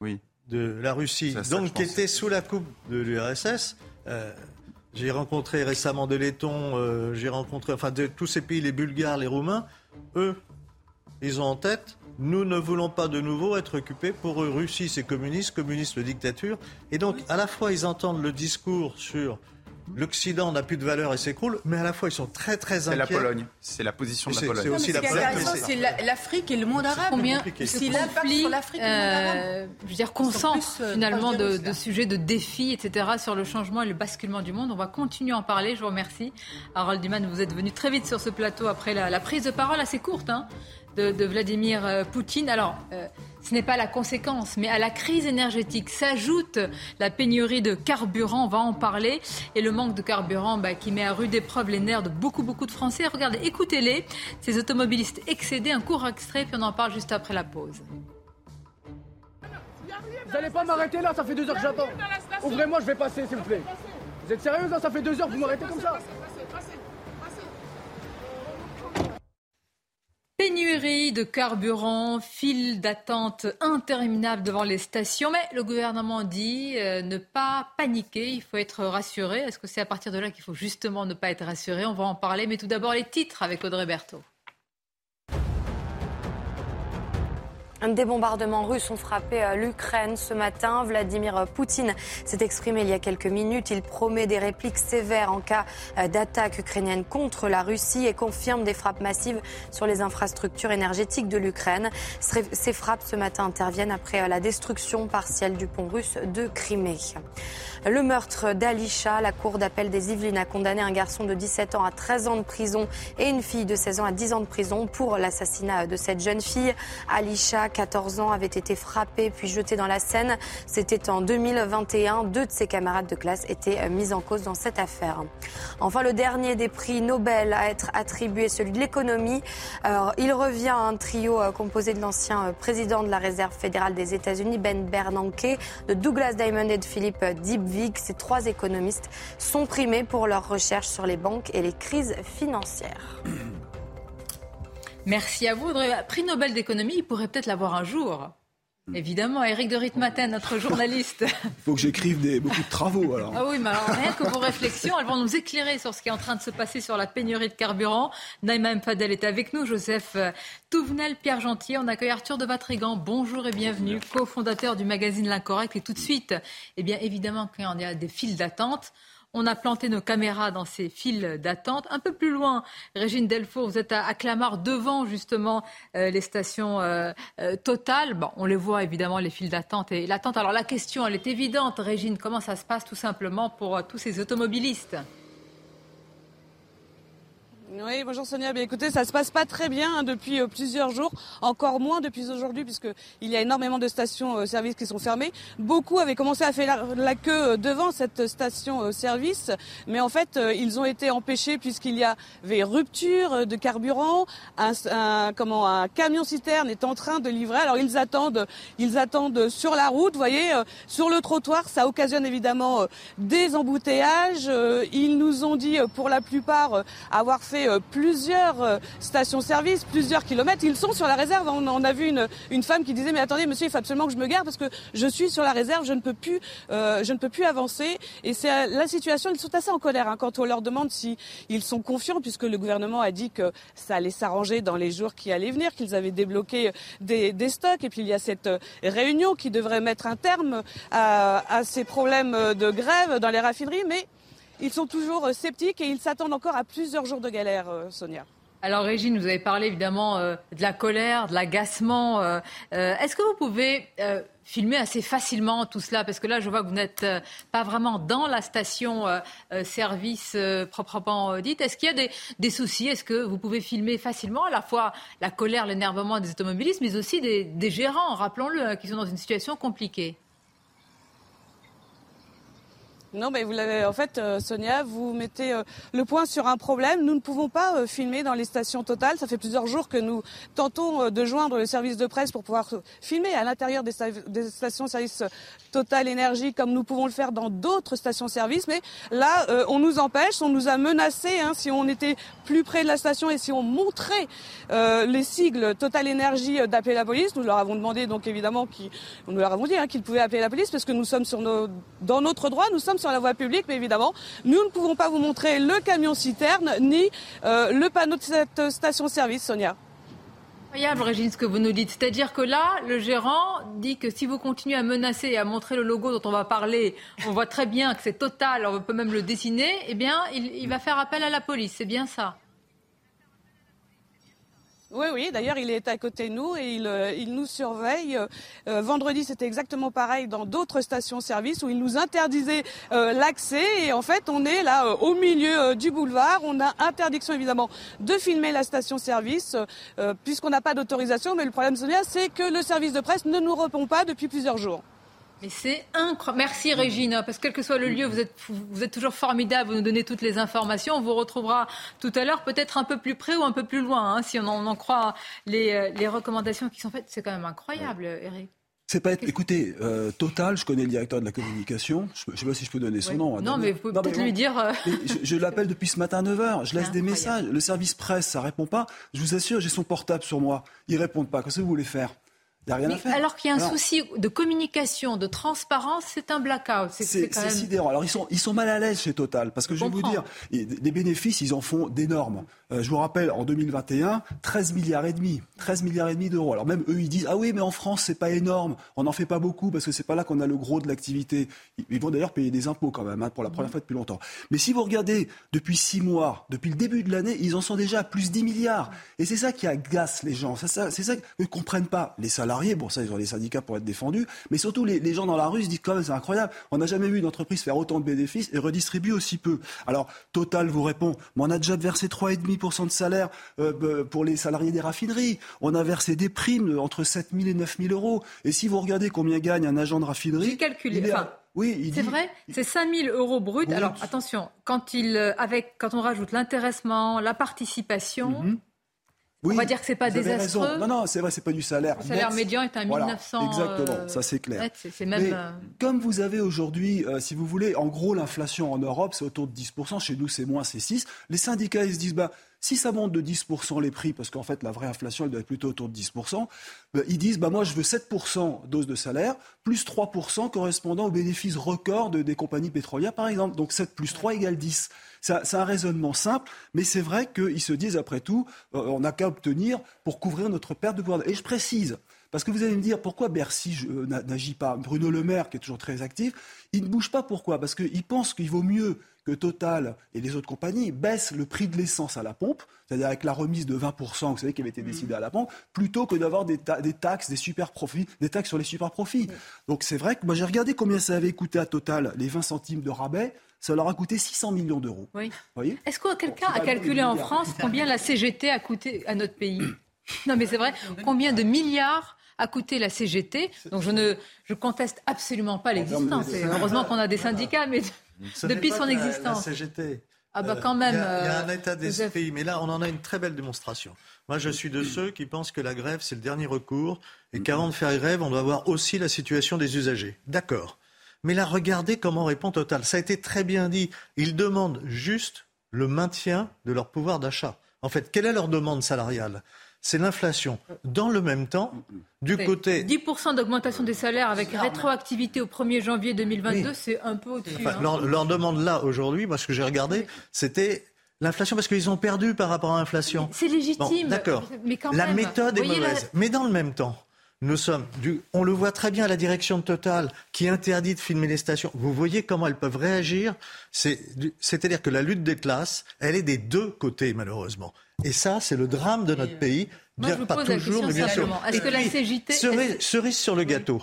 oui. de la Russie, donc qui étaient sous la coupe de l'URSS. Euh, j'ai rencontré récemment des Lettons, euh, j'ai rencontré, enfin, de, tous ces pays, les Bulgares, les Roumains, eux, ils ont en tête nous ne voulons pas de nouveau être occupés. Pour eux, Russie, c'est communiste, communiste, dictature. Et donc, à la fois, ils entendent le discours sur l'Occident n'a plus de valeur et s'écroule, mais à la fois ils sont très très inquiets. C'est la Pologne, c'est la position de la Pologne. C'est aussi la Pologne. C'est l'Afrique et le monde arabe. Combien si l'Afrique sur l'Afrique euh, je veux dire, concentre euh, finalement de, de, sujets de défis, etc. sur le changement et le basculement du monde. On va continuer à en parler. Je vous remercie. Harold Duman, vous êtes venu très vite sur ce plateau après la, la prise de parole assez courte. Hein de, Vladimir euh, Poutine. Alors, euh, ce n'est pas la conséquence, mais à la crise énergétique s'ajoute la pénurie de carburant, on va en parler, et le manque de carburant bah, qui met à rude épreuve les nerfs de beaucoup, beaucoup de Français. Regardez, écoutez-les, ces automobilistes excédés, un court extrait, puis on en parle juste après la pause. Vous n'allez pas m'arrêter là, ça fait deux heures que j'attends. Ouvrez-moi, je vais passer, s'il vous plaît. Vous êtes sérieux là Ça fait deux heures que vous m'arrêtez comme ça Pénurie de carburant, file d'attente interminable devant les stations, mais le gouvernement dit euh, ne pas paniquer, il faut être rassuré. Est-ce que c'est à partir de là qu'il faut justement ne pas être rassuré? On va en parler, mais tout d'abord les titres avec Audrey Berthaud. Des bombardements russes ont frappé euh, l'Ukraine ce matin. Vladimir Poutine s'est exprimé il y a quelques minutes. Il promet des répliques sévères en cas euh, d'attaque ukrainienne contre la Russie et confirme des frappes massives sur les infrastructures énergétiques de l'Ukraine. Ces frappes ce matin interviennent après euh, la destruction partielle du pont russe de Crimée. Le meurtre d'Alisha, la cour d'appel des Yvelines a condamné un garçon de 17 ans à 13 ans de prison et une fille de 16 ans à 10 ans de prison pour l'assassinat de cette jeune fille. Alisha, 14 ans, avait été frappée puis jetée dans la Seine. C'était en 2021. Deux de ses camarades de classe étaient mis en cause dans cette affaire. Enfin, le dernier des prix Nobel à être attribué, celui de l'économie. il revient à un trio euh, composé de l'ancien euh, président de la Réserve fédérale des États-Unis, Ben Bernanke, de Douglas Diamond et de Philippe Dibvig ces trois économistes sont primés pour leurs recherches sur les banques et les crises financières. Merci à vous. Prix Nobel d'économie, il pourrait peut-être l'avoir un jour. Évidemment, Eric de Ritmaten, notre journaliste. Il faut que j'écrive beaucoup de travaux alors. Ah oui, mais alors rien que vos réflexions, elles vont nous éclairer sur ce qui est en train de se passer sur la pénurie de carburant. Naïma Fadel est avec nous, Joseph Touvenel, Pierre Gentil. On accueille Arthur de Vatrigan. Bonjour et bienvenue, cofondateur du magazine L'Incorrect. Et tout de suite, eh bien évidemment, quand il y a des files d'attente, on a planté nos caméras dans ces files d'attente. Un peu plus loin, Régine Delfour, vous êtes à, Clamart, devant justement euh, les stations euh, euh, Total. On les voit évidemment, les files d'attente et l'attente. Alors la question, elle est évidente, Régine, comment ça se passe tout simplement pour tous ces automobilistes? Oui, bonjour Sonia. Bien, écoutez, ça se passe pas très bien hein, depuis euh, plusieurs jours, encore moins depuis aujourd'hui, puisque il y a énormément de stations-service euh, qui sont fermées. Beaucoup avaient commencé à faire la, queue euh, devant cette station-service, mais en fait, ils ont été empêchés puisqu'il y avait rupture de carburant. Un, un, comment, un camion citerne est en train de livrer. Alors ils attendent, ils attendent sur la route. Vous voyez, sur le trottoir, ça occasionne évidemment des embouteillages. Ils nous ont dit, pour la plupart, avoir fait euh, plusieurs euh, stations-service, plusieurs kilomètres. Ils sont sur la réserve. On, a vu une, une, femme qui disait mais attendez monsieur, il faut absolument que je me gare parce que je suis sur la réserve, je ne peux plus, euh, je ne peux plus avancer. Et c'est la situation. Ils sont assez en colère hein, quand on leur demande si ils sont confiants puisque le gouvernement a dit que ça allait s'arranger dans les jours qui allaient venir, qu'ils avaient débloqué des, des, stocks. Et puis il y a cette réunion qui devrait mettre un terme à, à ces problèmes de grève dans les raffineries, mais ils sont toujours euh, sceptiques et ils s'attendent encore à plusieurs jours de galère, euh, Sonia. Alors Régine, vous avez parlé évidemment euh, de la colère, de l'agacement. Est-ce que vous pouvez filmer assez facilement tout cela? Parce que là, je vois que vous n'êtes pas vraiment dans la station service proprement dite. Est-ce qu'il y a des, soucis? Est-ce que vous pouvez filmer facilement à la fois la colère, l'énervement des automobilistes, mais aussi des, des gérants, rappelons-le, hein, qui sont dans une situation compliquée? Non, mais vous l'avez. En fait, euh, Sonia, vous mettez euh, le point sur un problème. Nous ne pouvons pas euh, filmer dans les stations totales. Ça fait plusieurs jours que nous tentons de joindre le service de presse pour pouvoir filmer à l'intérieur des, stations-service Total Énergie, comme nous pouvons le faire dans d'autres stations-service. Mais là, on nous empêche, on nous a menacés. Hein, si on était plus près de la station et si on montrait les sigles Total Énergie d'appeler la police, nous leur avons demandé donc évidemment qu'ils, nous leur avons dit hein, qu'ils pouvaient appeler la police parce que nous sommes sur dans notre droit, nous sommes sur la voie publique, mais évidemment, nous ne pouvons pas vous montrer le camion citerne ni euh, le panneau de cette station-service, Sonia. Incroyable, Régine, ce que vous nous dites. C'est-à-dire que là, le gérant dit que si vous continuez à menacer et à montrer le logo dont on va parler, on voit très bien que c'est total, on peut même le dessiner, eh bien, il va faire appel à la police. C'est bien ça oui, oui, d'ailleurs, il est à côté de nous et il, euh, nous surveille. Euh, vendredi, c'était exactement pareil dans d'autres stations-service où il nous interdisait euh, l'accès. Et en fait, on est là au milieu du boulevard. On a interdiction, évidemment, de filmer la station-service puisqu'on n'a pas d'autorisation. Mais le problème, c'est que le service de presse ne nous répond pas depuis plusieurs jours. Mais c'est incroyable. Merci Régine, parce que quel que soit le lieu, vous êtes, vous êtes toujours formidable, vous nous donnez toutes les informations. On vous retrouvera tout à l'heure, peut-être un peu plus près ou un peu plus loin, hein, si on en, croit les, euh, les, recommandations qui sont faites. C'est quand même incroyable, Eric. C'est pas être. Écoutez, euh, Total, je connais le directeur de la communication. Je ne sais pas si je peux donner son nom. Non, mais vous pouvez peut-être lui dire. Euh, je, je l'appelle depuis ce matin à 9h. Je laisse des messages. Le service presse, ça répond pas. Je vous assure, j'ai son portable sur moi. Ils répondent pas. Qu'est-ce que vous voulez faire? Alors qu'il y a un souci de communication, de transparence, c'est un blackout. C'est même... sidérant. Alors ils sont, ils sont mal à l'aise chez Total, parce que je, vais vous dire, les bénéfices, ils en font d'énormes. Euh, je vous rappelle, en 2021, 13 milliards et demi, 13 milliards et demi d'euros. Alors même eux, ils disent, ah oui, mais en France, c'est pas énorme, on n'en fait pas beaucoup, parce que c'est pas là qu'on a le gros de l'activité. Ils vont d'ailleurs payer des impôts quand même, hein, pour la première fois depuis longtemps. Mais si vous regardez, depuis six mois, depuis le début de l'année, ils en sont déjà à plus 10 milliards. Et c'est ça qui agace les gens. C'est ça, ça ne comprennent pas les salariés bon ça ils ont les syndicats pour être défendus, mais surtout les, gens dans la rue se disent quand même c'est incroyable, on n'a jamais vu une entreprise faire autant de bénéfices et redistribuer aussi peu. Alors Total vous répond, mais on a déjà versé 3,5% de salaire euh, pour les salariés des raffineries, on a versé des primes entre 7 000 et 9 000 euros, et si vous regardez combien gagne un agent de raffinerie... J'ai calculé, enfin... Oui, c'est vrai, c'est 5 000 euros brut. Alors attention, quand, il, euh, avec, quand on rajoute l'intéressement, la participation, On va dire que c'est pas désastreux. Non, non, c'est vrai, c'est pas du salaire. Le salaire médian est à 1900. exactement, ça c'est clair. c'est même. Euh, comme vous avez aujourd'hui, euh, si vous voulez, en gros, l'inflation en Europe, c'est autour de 10%. Chez nous, c'est moins, c'est 6. Les syndicats, ils se disent, bah, si ça monte de 10% les prix, parce qu'en fait la vraie inflation elle doit être plutôt autour de 10%, bah, ils disent bah, moi je veux 7% d'hausse de salaire, plus 3% correspondant aux bénéfices records des compagnies pétrolières par exemple. Donc 7 plus 3 égale 10. C'est un raisonnement simple, mais c'est vrai qu'ils se disent après tout, euh, on n'a qu'à obtenir pour couvrir notre perte de pouvoir. Et je précise, parce que vous allez me dire pourquoi Bercy euh, n'agit pas? Bruno Le Maire, qui est toujours très actif, il ne bouge pas. Pourquoi? Parce qu'il pense qu'il vaut mieux que Total et les autres compagnies baissent le prix de l'essence à la pompe, c'est-à-dire avec la remise de 20%, vous savez, qui avait été décidée à la pompe, plutôt que d'avoir des, taxes, des super profits, des taxes sur les super profits. Donc c'est vrai que moi j'ai regardé combien ça avait coûté à Total les 20 centimes de rabais. Ça leur a coûté 600 millions d'euros. Oui. Est-ce que quelqu'un a calculé en France combien la CGT a coûté à notre pays? Non, mais c'est vrai. Combien de milliards a coûté la CGT Donc je ne je conteste absolument pas l'existence. Heureusement qu'on a des syndicats, mais depuis son existence. CGT. Ah bah quand même. Il y, a, un euh, état d'esprit, mais là on en a une très belle démonstration. Moi je suis de ceux qui pensent que la grève c'est le dernier recours et qu'avant de faire grève on doit voir aussi la situation des usagers. D'accord. Mais là regardez comment répond Total. Ça a été très bien dit. Ils demandent juste le maintien de leur pouvoir d'achat. En fait, quelle est leur demande salariale? C'est l'inflation. Dans le même temps, du côté... 10% d'augmentation des salaires avec rétroactivité au 1er janvier 2022, c'est un peu au-dessus. Hein. leur, demande là, aujourd'hui, parce que j'ai regardé, c'était l'inflation parce qu'ils ont perdu par rapport à l'inflation. C'est légitime. D'accord. Mais La méthode est mauvaise. Mais dans le même temps, nous sommes du, on le voit très bien à la direction de Total qui interdit de filmer les stations. Vous voyez comment elles peuvent réagir. C'est-à-dire que la lutte des classes, elle est des deux côtés malheureusement. Et ça, c'est le drame de notre pays. Bien, pas toujours, mais bien sûr. Est-ce que la CGT cerise, sur le gâteau,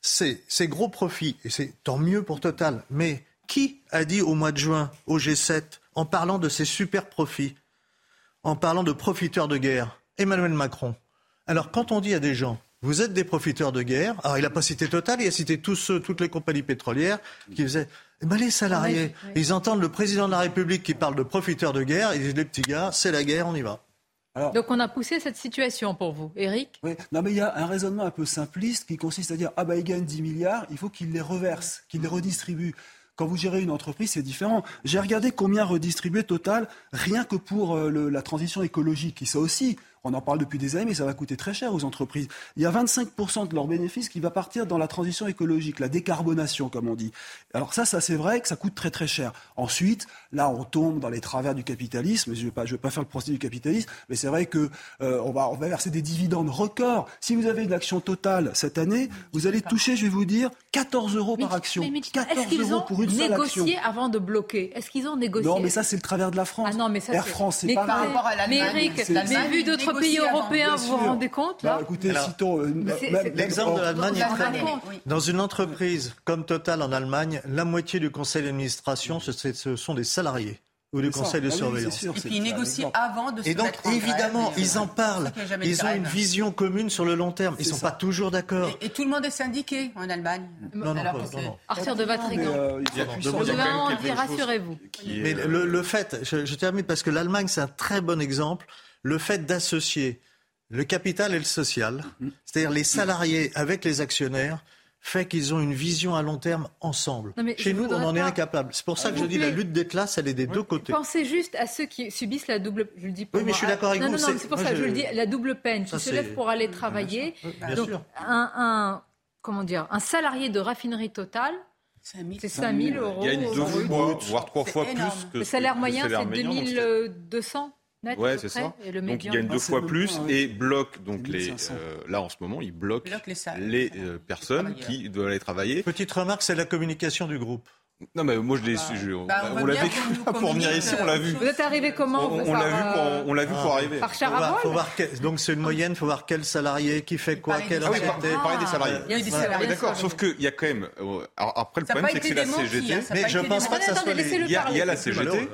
c'est ces gros profits et c'est tant mieux pour Total. Mais qui a dit au mois de juin au G7 en parlant de ces super profits, en parlant de profiteurs de guerre, Emmanuel Macron. Alors quand on dit à des gens vous êtes des profiteurs de guerre. Alors, il n'a pas cité Total, il a cité tous ceux, toutes les compagnies pétrolières qui faisaient. Eh ben, les salariés, ils entendent le président de la République qui parle de profiteurs de guerre, ils disent les petits gars, c'est la guerre, on y va. Donc on a poussé cette situation pour vous, Eric Oui, non mais il y a un raisonnement un peu simpliste qui consiste à dire ah bah il gagne 10 milliards, il faut qu'il les reverse, qu'il les redistribue. Quand vous gérez une entreprise, c'est différent. J'ai regardé combien redistribuer Total rien que pour euh, la transition écologique, qui ça aussi on en parle depuis des années, mais ça va coûter très cher aux entreprises. Il y a 25% de leurs bénéfices qui va partir dans la transition écologique, la décarbonation, comme on dit. Alors ça, ça c'est vrai que ça coûte très très cher. Ensuite, là, on tombe dans les travers du capitalisme. Je ne vais, pas, vais pas faire le procès du capitalisme, mais c'est vrai que euh, on, va, on va verser des dividendes records. Si vous avez une action totale cette année, vous allez toucher, je vais vous dire, 14 euros par action. 14 euros pour une seule action. négocié avant de bloquer? Est-ce qu'ils ont négocié? Non, mais ça, c'est le travers de la France. Ah non, mais ça, Air France, c'est pas par rapport à Mais Eric, mais vu d'autres pays européens, vous vous rendez compte bah, Écoutez, citons... Euh, l'exemple de l'Allemagne est très bon. Dans une entreprise comme Total en Allemagne, la moitié du conseil d'administration, ce sont des salariés ou du conseil de ah surveillance. et puis ils négocient avant de se Et donc, évidemment, ils en parlent. Ils ont une vision commune sur le long terme. Ils ne sont pas toujours d'accord. Et, tout le monde est syndiqué en Allemagne. Non, non, non, non, Arthur de Vatrigan. Euh, rassurez-vous. Mais le, fait, je termine parce que l'Allemagne, c'est un très bon exemple. Le fait d'associer le capital et le social, c'est-à-dire les salariés avec les actionnaires, fait qu'ils ont une vision à long terme ensemble. Chez nous, on en est incapable. C'est pour ça que je dis la lutte des classes, elle est des deux côtés. Pensez juste à ceux qui subissent la double. Je le dis oui, mais je suis d'accord avec non, vous. Non, non, c'est pour ça que je le dis. La double peine. Qui se lève pour aller travailler. Bien Donc, sûr. Un, un, comment dire, un salarié de raffinerie totale. C'est 5 000 euros. Il y a une deux fois, voire trois fois plus que Le salaire moyen, salaire c'est médian, donc 2200 net. Ouais, à peu c'est près, ça. Et le donc il gagne deux fois plus ouais. et bloque donc les 1500. euh, là en ce moment il bloque, Bloque les salles. les euh, personnes qui doivent aller travailler. Petite remarque, c'est la communication du groupe. Non mais moi je l'ai Bah, su, je- bah, on on l'a vécu pour venir ici, on l'a vu. Vous êtes arrivé comment On, l'a vu pour euh, on l'a vu pour arriver. Par Faut char à voir- voile faut voir quel- donc c'est une moyenne, il faut voir quel salarié, qui fait quoi, Pareil, quelle Ah oui, Ah, par- pareil des salariés. Il y a eu des salariés. D'accord, sauf qu'il y a quand même. euh, alors après, le Ça problème, c'est que c'est la CGT. hein, Mais je été pense pas que ça soit les... Il y a, la. CGT.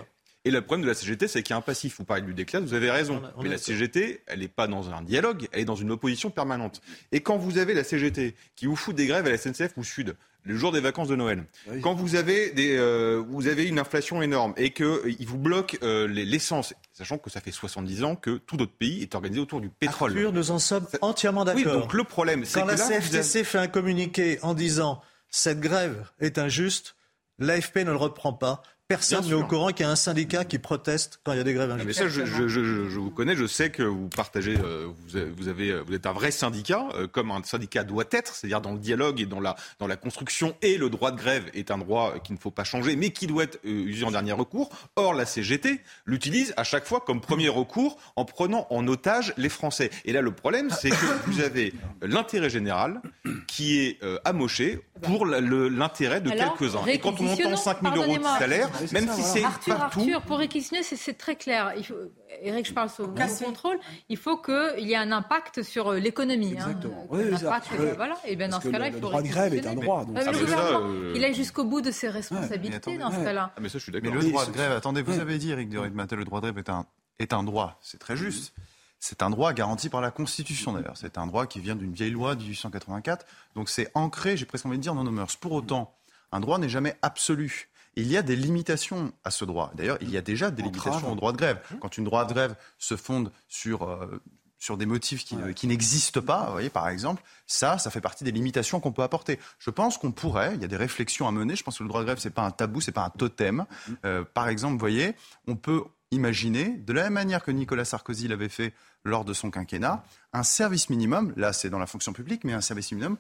Et le problème de la CGT, c'est qu'il y a un passif. Vous parlez du déclin, vous avez raison. On a- on Mais la. CGT, elle n'est pas dans un dialogue, elle est dans une opposition permanente. Et quand vous avez la CGT qui vous fout des grèves à la SNCF ou Sud, le jour des vacances de Noël, Oui. quand vous avez, des, euh, vous avez une inflation énorme et qu'ils vous bloquent euh, les- l'essence, sachant que ça fait 70 ans que tout notre pays est organisé autour du pétrole. Arthur, nous en sommes entièrement oui, d'accord. donc le problème, c'est Quand que la là, vous avez- CFTC fait un communiqué en disant cette grève est injuste, l'AFP ne le reprend pas. Personne n'est au courant qu'il y a un syndicat qui proteste quand il y a des grèves Ah, mais injustes. ça, je, je- je- je- vous connais, je sais que vous partagez, euh, vous, avez- vous, euh, vous êtes un vrai syndicat, euh, comme un syndicat doit être, c'est-à-dire dans le dialogue et dans la, dans la construction. Et le droit de grève est un droit qu'il ne faut pas changer, mais qui doit être euh, usé en dernier recours. Or, la CGT l'utilise à chaque fois comme premier recours en prenant en otage les Français. Et là, le problème, c'est que vous avez l'intérêt général qui est euh, amoché pour l'intérêt de quelques-uns. Et quand on entend réquisitionnons, 5 000 euros de salaire, Oui, même ça, si voilà. c'est Arthur, pas tout, Arthur, pour réquisitionner, c'est- c'est très clair. Il faut, Eric, je parle sous sous contrôle. Il faut qu'il y ait un impact sur euh, l'économie. hein. Exactement. Un Oui, impact, euh, Oui. voilà. Et bien dans Parce ce cas-là, le- il le faut droit de grève est un droit, donc mais ça le euh, il aille jusqu'au bout de ses responsabilités attendez, dans ce cas-là. Ah, mais ça, je suis Mais d'accord. le droit de grève, attendez, vous avez dit, Eric de Ritmatel, le droit de grève est un, est un droit. C'est très juste. C'est un droit garanti par la Constitution d'ailleurs. C'est un droit qui vient d'une vieille loi de 1884. Donc c'est ancré, j'ai presque envie de dire, dans nos mœurs. Pour autant, un droit n'est jamais absolu. Il y a des limitations à ce droit. D'ailleurs, il y a déjà des limitations au droit de grève. Quand une droit de grève se fonde sur, euh, sur des motifs qui, qui n'existent pas, vous voyez, par exemple, ça, ça fait partie des limitations qu'on peut apporter. Je pense qu'on pourrait, il y a des réflexions à mener. Je pense que le droit de grève, c'est pas un tabou, c'est pas un totem. Euh, par exemple, vous voyez, on peut imaginer, de la même manière que Nicolas Sarkozy l'avait fait lors de son quinquennat, un service minimum, là c'est dans la fonction publique, mais un service minimum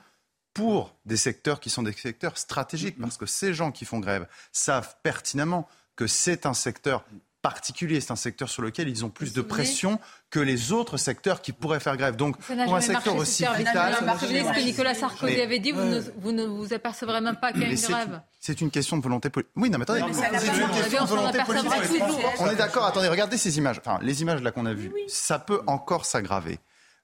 pour des secteurs qui sont des secteurs stratégiques, parce que ces gens qui font grève savent pertinemment que c'est un secteur particulier, c'est un secteur sur lequel ils ont plus de pression que les autres secteurs qui pourraient faire grève. Donc, pour un secteur aussi vital, ce que Nicolas Sarkozy Mais- avait dit, vous, ne, vous ne vous apercevrez même pas qu'il y a une c'est grève. une, c'est une question de volonté politique. Oui, non, mais attendez, c'est une question de volonté politique. On est d'accord, attendez, regardez ces images. Enfin, les images là qu'on a vues, ça peut encore s'aggraver.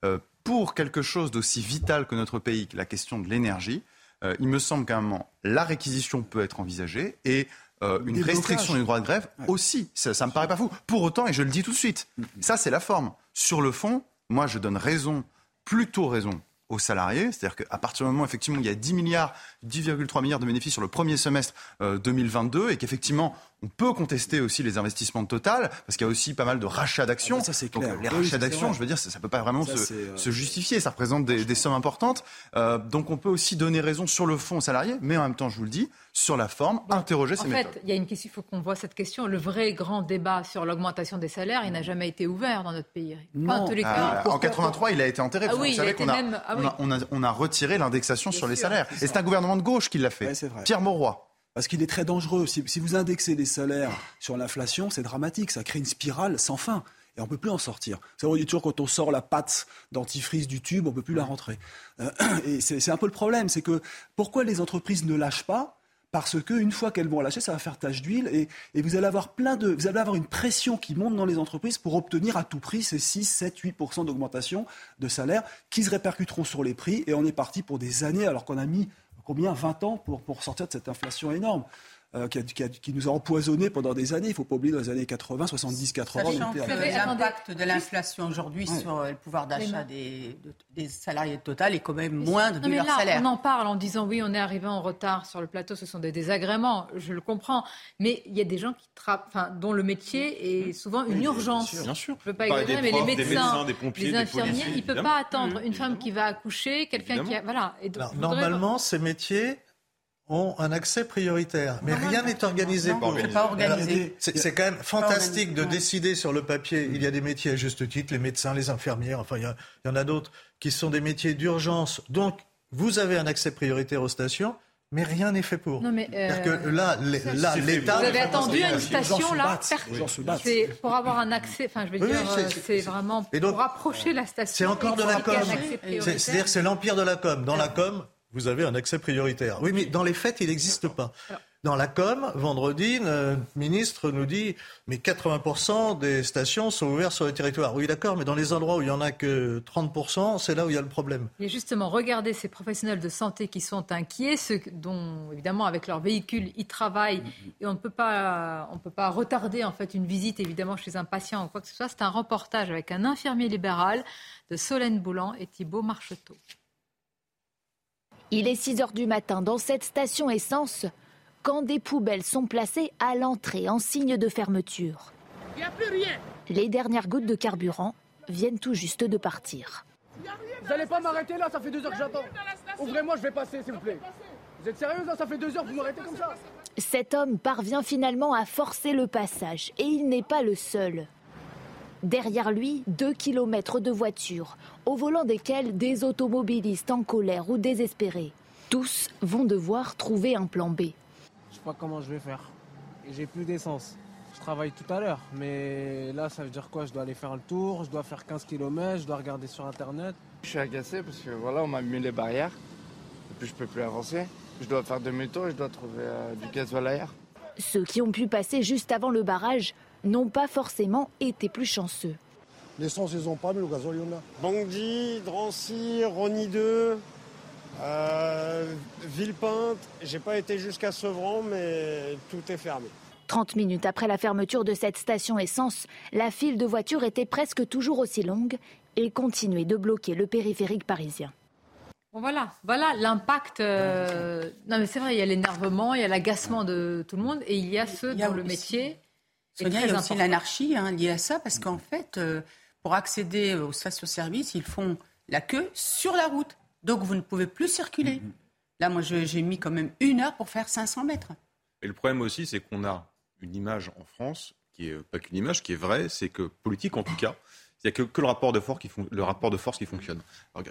Euh, pour quelque chose d'aussi vital que notre pays, la question de l'énergie, euh, il me semble qu'à un moment, la réquisition peut être envisagée et euh, une restriction du droit de grève aussi. Ça, ça me paraît pas fou. Pour autant, et je le dis tout de suite, ça c'est la forme. Sur le fond, moi je donne raison, plutôt raison aux salariés, c'est-à-dire qu'à partir du moment effectivement il y a 10 milliards, 10,3 milliards de bénéfices sur le premier semestre euh, 2022 et qu'effectivement on peut contester aussi les investissements de Total parce qu'il y a aussi pas mal de rachats d'actions. Ah, ça, c'est clair. euh, les Oui, rachats d'actions, je veux dire, ça, ça peut pas vraiment Ça, se, euh, se justifier, ça représente des, des sommes importantes. Euh, donc on peut aussi donner raison sur le fond aux salariés, mais en même temps, je vous le dis, sur la forme, interroger En ces fait, méthodes. il y a une question, il faut qu'on voit cette question. Le vrai grand débat sur l'augmentation des salaires, il n'a jamais été ouvert dans notre pays. Pas en tous les Ah, en 83, il a été enterré. Ah oui, vous il a savez été qu'on a, même- ah on, a, on, a, on a retiré l'indexation sur les sûr, salaires. Et c'est un gouvernement de gauche qui l'a fait. Ouais, c'est vrai. Pierre Mauroy. Parce qu'il est très dangereux. Si, si vous indexez les salaires sur l'inflation, c'est dramatique. Ça crée une spirale sans fin. Et on ne peut plus en sortir. On dit toujours quand on sort la pâte dentifrice du tube, on ne peut plus la rentrer. Euh, et c'est un peu le problème. C'est que pourquoi les entreprises ne lâchent pas parce qu'une fois qu'elles vont lâcher, ça va faire tache d'huile et, vous allez avoir plein de, vous allez avoir une pression qui monte dans les entreprises pour obtenir à tout prix ces 6, 7, 8 d'augmentation de salaire qui se répercuteront sur les prix et on est parti pour des années alors qu'on a mis combien 20 ans pour sortir de cette inflation énorme. Qui, nous a empoisonnés pendant des années. Il ne faut pas oublier dans les années 80, 70, 80. L'impact de l'inflation aujourd'hui sur le pouvoir d'achat des, des, salariés total est quand même moins de leur salaire. On en parle en disant oui, on est arrivé en retard sur le plateau, ce sont des désagréments, je le comprends. Mais il y a des gens qui enfin, dont le métier est souvent une urgence. Bien sûr. Je ne veux pas exagérer, mais les médecins, des, pompiers, les infirmiers, ils ne peuvent pas attendre une femme qui va accoucher, quelqu'un qui a. Voilà. Et normalement, ces métiers ont un accès prioritaire. Mais rien n'est organisé pour pas organisé. C'est quand même fantastique de décider sur le papier. Il y a des métiers à juste titre, les médecins, les infirmières, enfin il y, en a d'autres qui sont des métiers d'urgence. Donc vous avez un accès prioritaire aux stations. Mais rien n'est fait pour. Non mais euh, que là, l'État. Vous avez attendu à une station là, c'est pour avoir un accès. Enfin, je veux dire, c'est vraiment pour rapprocher la station. C'est encore de la com. C'est-à-dire, c'est l'empire de la com. Dans la com, vous avez un accès prioritaire. Oui, mais dans les faits, il n'existe pas. Dans la com, vendredi, le ministre nous dit mais 80% des stations sont ouvertes sur le territoire. Oui, d'accord, mais dans les endroits où il n'y en a que 30%, c'est là où il y a le problème. Et justement, regardez ces professionnels de santé qui sont inquiets, ceux dont, évidemment, avec leur véhicule, ils travaillent et on ne peut pas, on peut pas retarder en fait une visite, évidemment, chez un patient ou quoi que ce soit. C'est un reportage avec un infirmier libéral de Solène Boulan et Thibault Marcheteau. Il est 6 heures du matin dans cette station essence quand des poubelles sont placées à l'entrée en signe de fermeture. Il a plus rien. Les dernières gouttes de carburant viennent tout juste de partir. Vous n'allez pas m'arrêter là, ça fait deux heures que j'attends. Ouvrez-moi, je vais passer, s'il vous plaît. Vous êtes sérieux là Ça fait deux heures que vous m'arrêtez comme ça Cet homme parvient finalement à forcer le passage et il n'est pas le seul. Derrière lui, deux kilomètres de voitures, au volant desquelles des automobilistes en colère ou désespérés. Tous vont devoir trouver un plan B. Je sais pas comment je vais faire. J'ai plus d'essence. Je travaille tout à l'heure, mais là, ça veut dire quoi? Je dois aller faire le tour, je dois faire 15 km, je dois regarder sur Internet. Je suis agacé parce que voilà, on m'a mis les barrières, et puis je peux plus avancer. Je dois faire demi-tour et je dois trouver euh, du gasoil ailleurs. Ceux qui ont pu passer juste avant le barrage n'ont pas forcément été plus chanceux. L'essence, ils n'ont pas, mais le gazole, il y en a. Bangdi, Drancy, Rony 2, euh, Villepinte. J'ai pas été jusqu'à Sevran, mais tout est fermé. 30 minutes après la fermeture de cette station essence, la file de voitures était presque toujours aussi longue et continuait de bloquer le périphérique parisien. Bon, voilà, voilà l'impact. Euh, non, mais c'est vrai, il y a l'énervement, il y a l'agacement de tout le monde, et il y a ceux dont le métier il y a aussi l'anarchie hein, liée à ça, parce qu'en fait, euh, pour accéder aux stations-service, ils font la queue sur la route. Donc vous ne pouvez plus circuler. Mm-hmm. Là, moi, j'ai mis quand même une heure pour faire 500 mètres. Et le problème aussi, c'est qu'on a une image en France, qui est pas qu'une image, qui est vraie, c'est que politique en tout cas, il n'y a que, que, le, rapport de force qui le rapport de force qui fonctionne.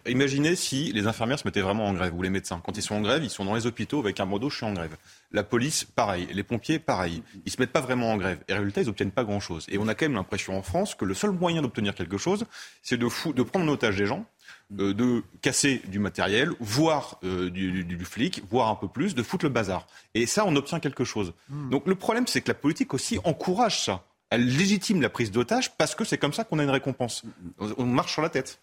imaginez si les infirmières se mettaient vraiment en grève, ou les médecins. Quand ils sont en grève, ils sont dans les hôpitaux avec un bandeau, je suis en grève. La police, pareil. Les pompiers, pareil. Ils se mettent pas vraiment en grève. Et résultat, ils n'obtiennent pas grand-chose. Et on a quand même l'impression en France que le seul moyen d'obtenir quelque chose, c'est de, de prendre en otage des gens, euh, de casser du matériel, voire euh, du, du, flic, voire un peu plus, de foutre le bazar. Et ça, on obtient quelque chose. Hmm. Donc le problème, c'est que la politique aussi encourage ça elle légitime la prise d'otage parce que c'est comme ça qu'on a une récompense. On marche sur la tête.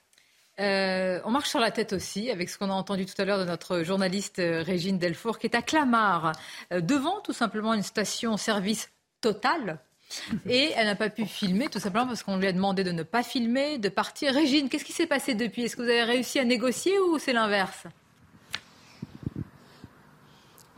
Euh, on marche sur la tête aussi, avec ce qu'on a entendu tout à l'heure de notre journaliste euh, Régine Delfour, qui est à Clamart, euh, devant tout simplement une station-service totale. Et elle n'a pas pu filmer, tout simplement parce qu'on lui a demandé de ne pas filmer, de partir. Régine, qu'est-ce qui s'est passé depuis? Est-ce que vous avez réussi à négocier ou c'est l'inverse?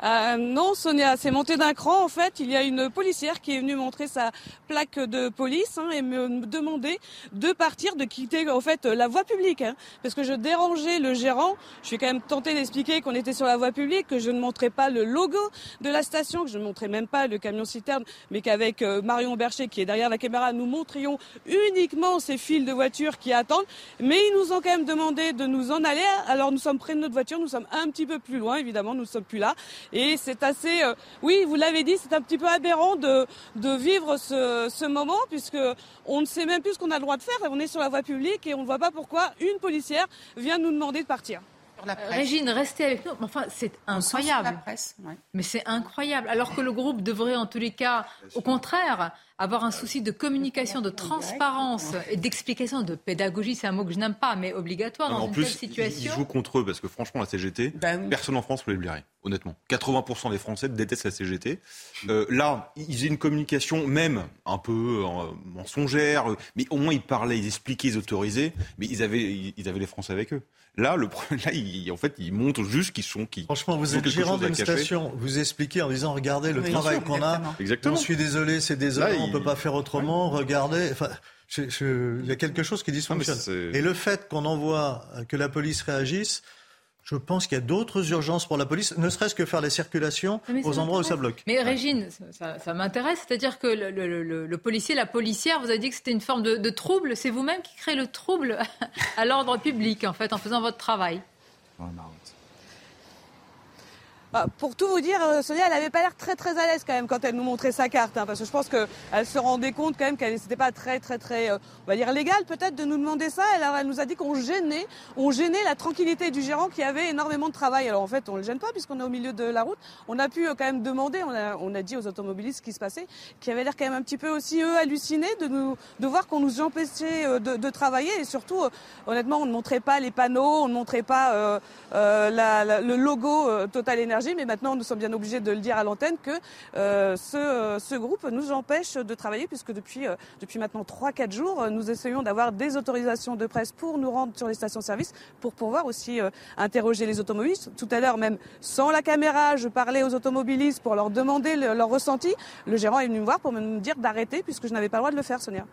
Euh, non, Sonia, c'est monté d'un cran. En fait, il y a une policière qui est venue montrer sa plaque de police hein, et me demander de partir, de quitter en fait la voie publique, hein, parce que je dérangeais le gérant. Je suis quand même tenté d'expliquer qu'on était sur la voie publique, que je ne montrais pas le logo de la station, que je ne montrais même pas le camion citerne, mais qu'avec euh, Marion Bercher qui est derrière la caméra, nous montrions uniquement ces files de voitures qui attendent. Mais ils nous ont quand même demandé de nous en aller. Alors nous sommes près de notre voiture, nous sommes un petit peu plus loin, évidemment, nous ne sommes plus là. Et c'est assez, euh, oui, vous l'avez dit, c'est un petit peu aberrant de, de vivre ce, ce moment puisque on ne sait même plus ce qu'on a le droit de faire. On est sur la voie publique et on ne voit pas pourquoi une policière vient nous demander de partir. Régine, restez avec nous. Enfin, c'est incroyable. presse, Mais c'est incroyable. Alors que le groupe devrait, en tous les cas, au contraire, avoir un souci de communication, de transparence et d'explication, de pédagogie, c'est un mot que je n'aime pas, mais obligatoire dans en une plus, telle situation. Ils jouent contre eux parce que franchement, la CGT, Ben personne en France ne peut les blairer, honnêtement. 80% des Français détestent la CGT. Euh, là, ils ont une communication même un peu euh, mensongère, euh, mais au moins ils parlaient, ils expliquaient, ils autorisaient, mais ils avaient, ils avaient les Français avec eux. Là, le, pro- là ils- en fait, ils montrent juste qu'ils sont qui. Franchement, vous êtes gérant d'une station, vous expliquez en disant regardez le Oui, travail qu'on a. exactement. Je suis désolé, c'est désolant, Là, on il- peut pas faire autrement. Regardez, enfin, je- je- il y a quelque chose qui dysfonctionne. Et le fait qu'on envoie euh, que la police réagisse. Je pense qu'il y a d'autres urgences pour la police, ne serait-ce que faire les circulations Mais ça aux endroits où ça bloque. Mais Régine, ça, m'intéresse, c'est-à-dire que le, le- le- le policier, la policière, vous avez dit que c'était une forme de, de trouble. C'est vous-même qui créez le trouble à l'ordre public, en fait, en faisant votre travail. Bah, pour tout vous dire, euh, Sonia, elle n'avait pas l'air très très à l'aise quand même quand elle nous montrait sa carte, hein, parce que je pense qu'elle se rendait compte quand même qu'elle n'était pas très très très, euh, on va dire légal peut-être de nous demander ça. Alors elle nous a dit qu'on gênait, on gênait la tranquillité du gérant qui avait énormément de travail. Alors en fait, on le gêne pas puisqu'on est au milieu de la route. On a pu euh, quand même demander, on a, on a dit aux automobilistes ce qui se passait, qui avaient l'air quand même un petit peu aussi eux hallucinés de nous, de voir qu'on nous empêchait de, de travailler et surtout, honnêtement, on ne montrait pas les panneaux, on ne montrait pas euh, la- le logo Total Energy, mais maintenant nous sommes bien obligés de le dire à l'antenne que euh, ce, euh, ce groupe nous empêche de travailler puisque depuis, euh, depuis maintenant 3-4 jours, euh, nous essayons d'avoir des autorisations de presse pour nous rendre sur les stations-service pour pouvoir aussi euh, interroger les automobilistes. Tout à l'heure, même sans la caméra, je parlais aux automobilistes pour leur demander le- leur ressenti. Le gérant est venu me voir pour me dire d'arrêter puisque je n'avais pas le droit de le faire, Sonia.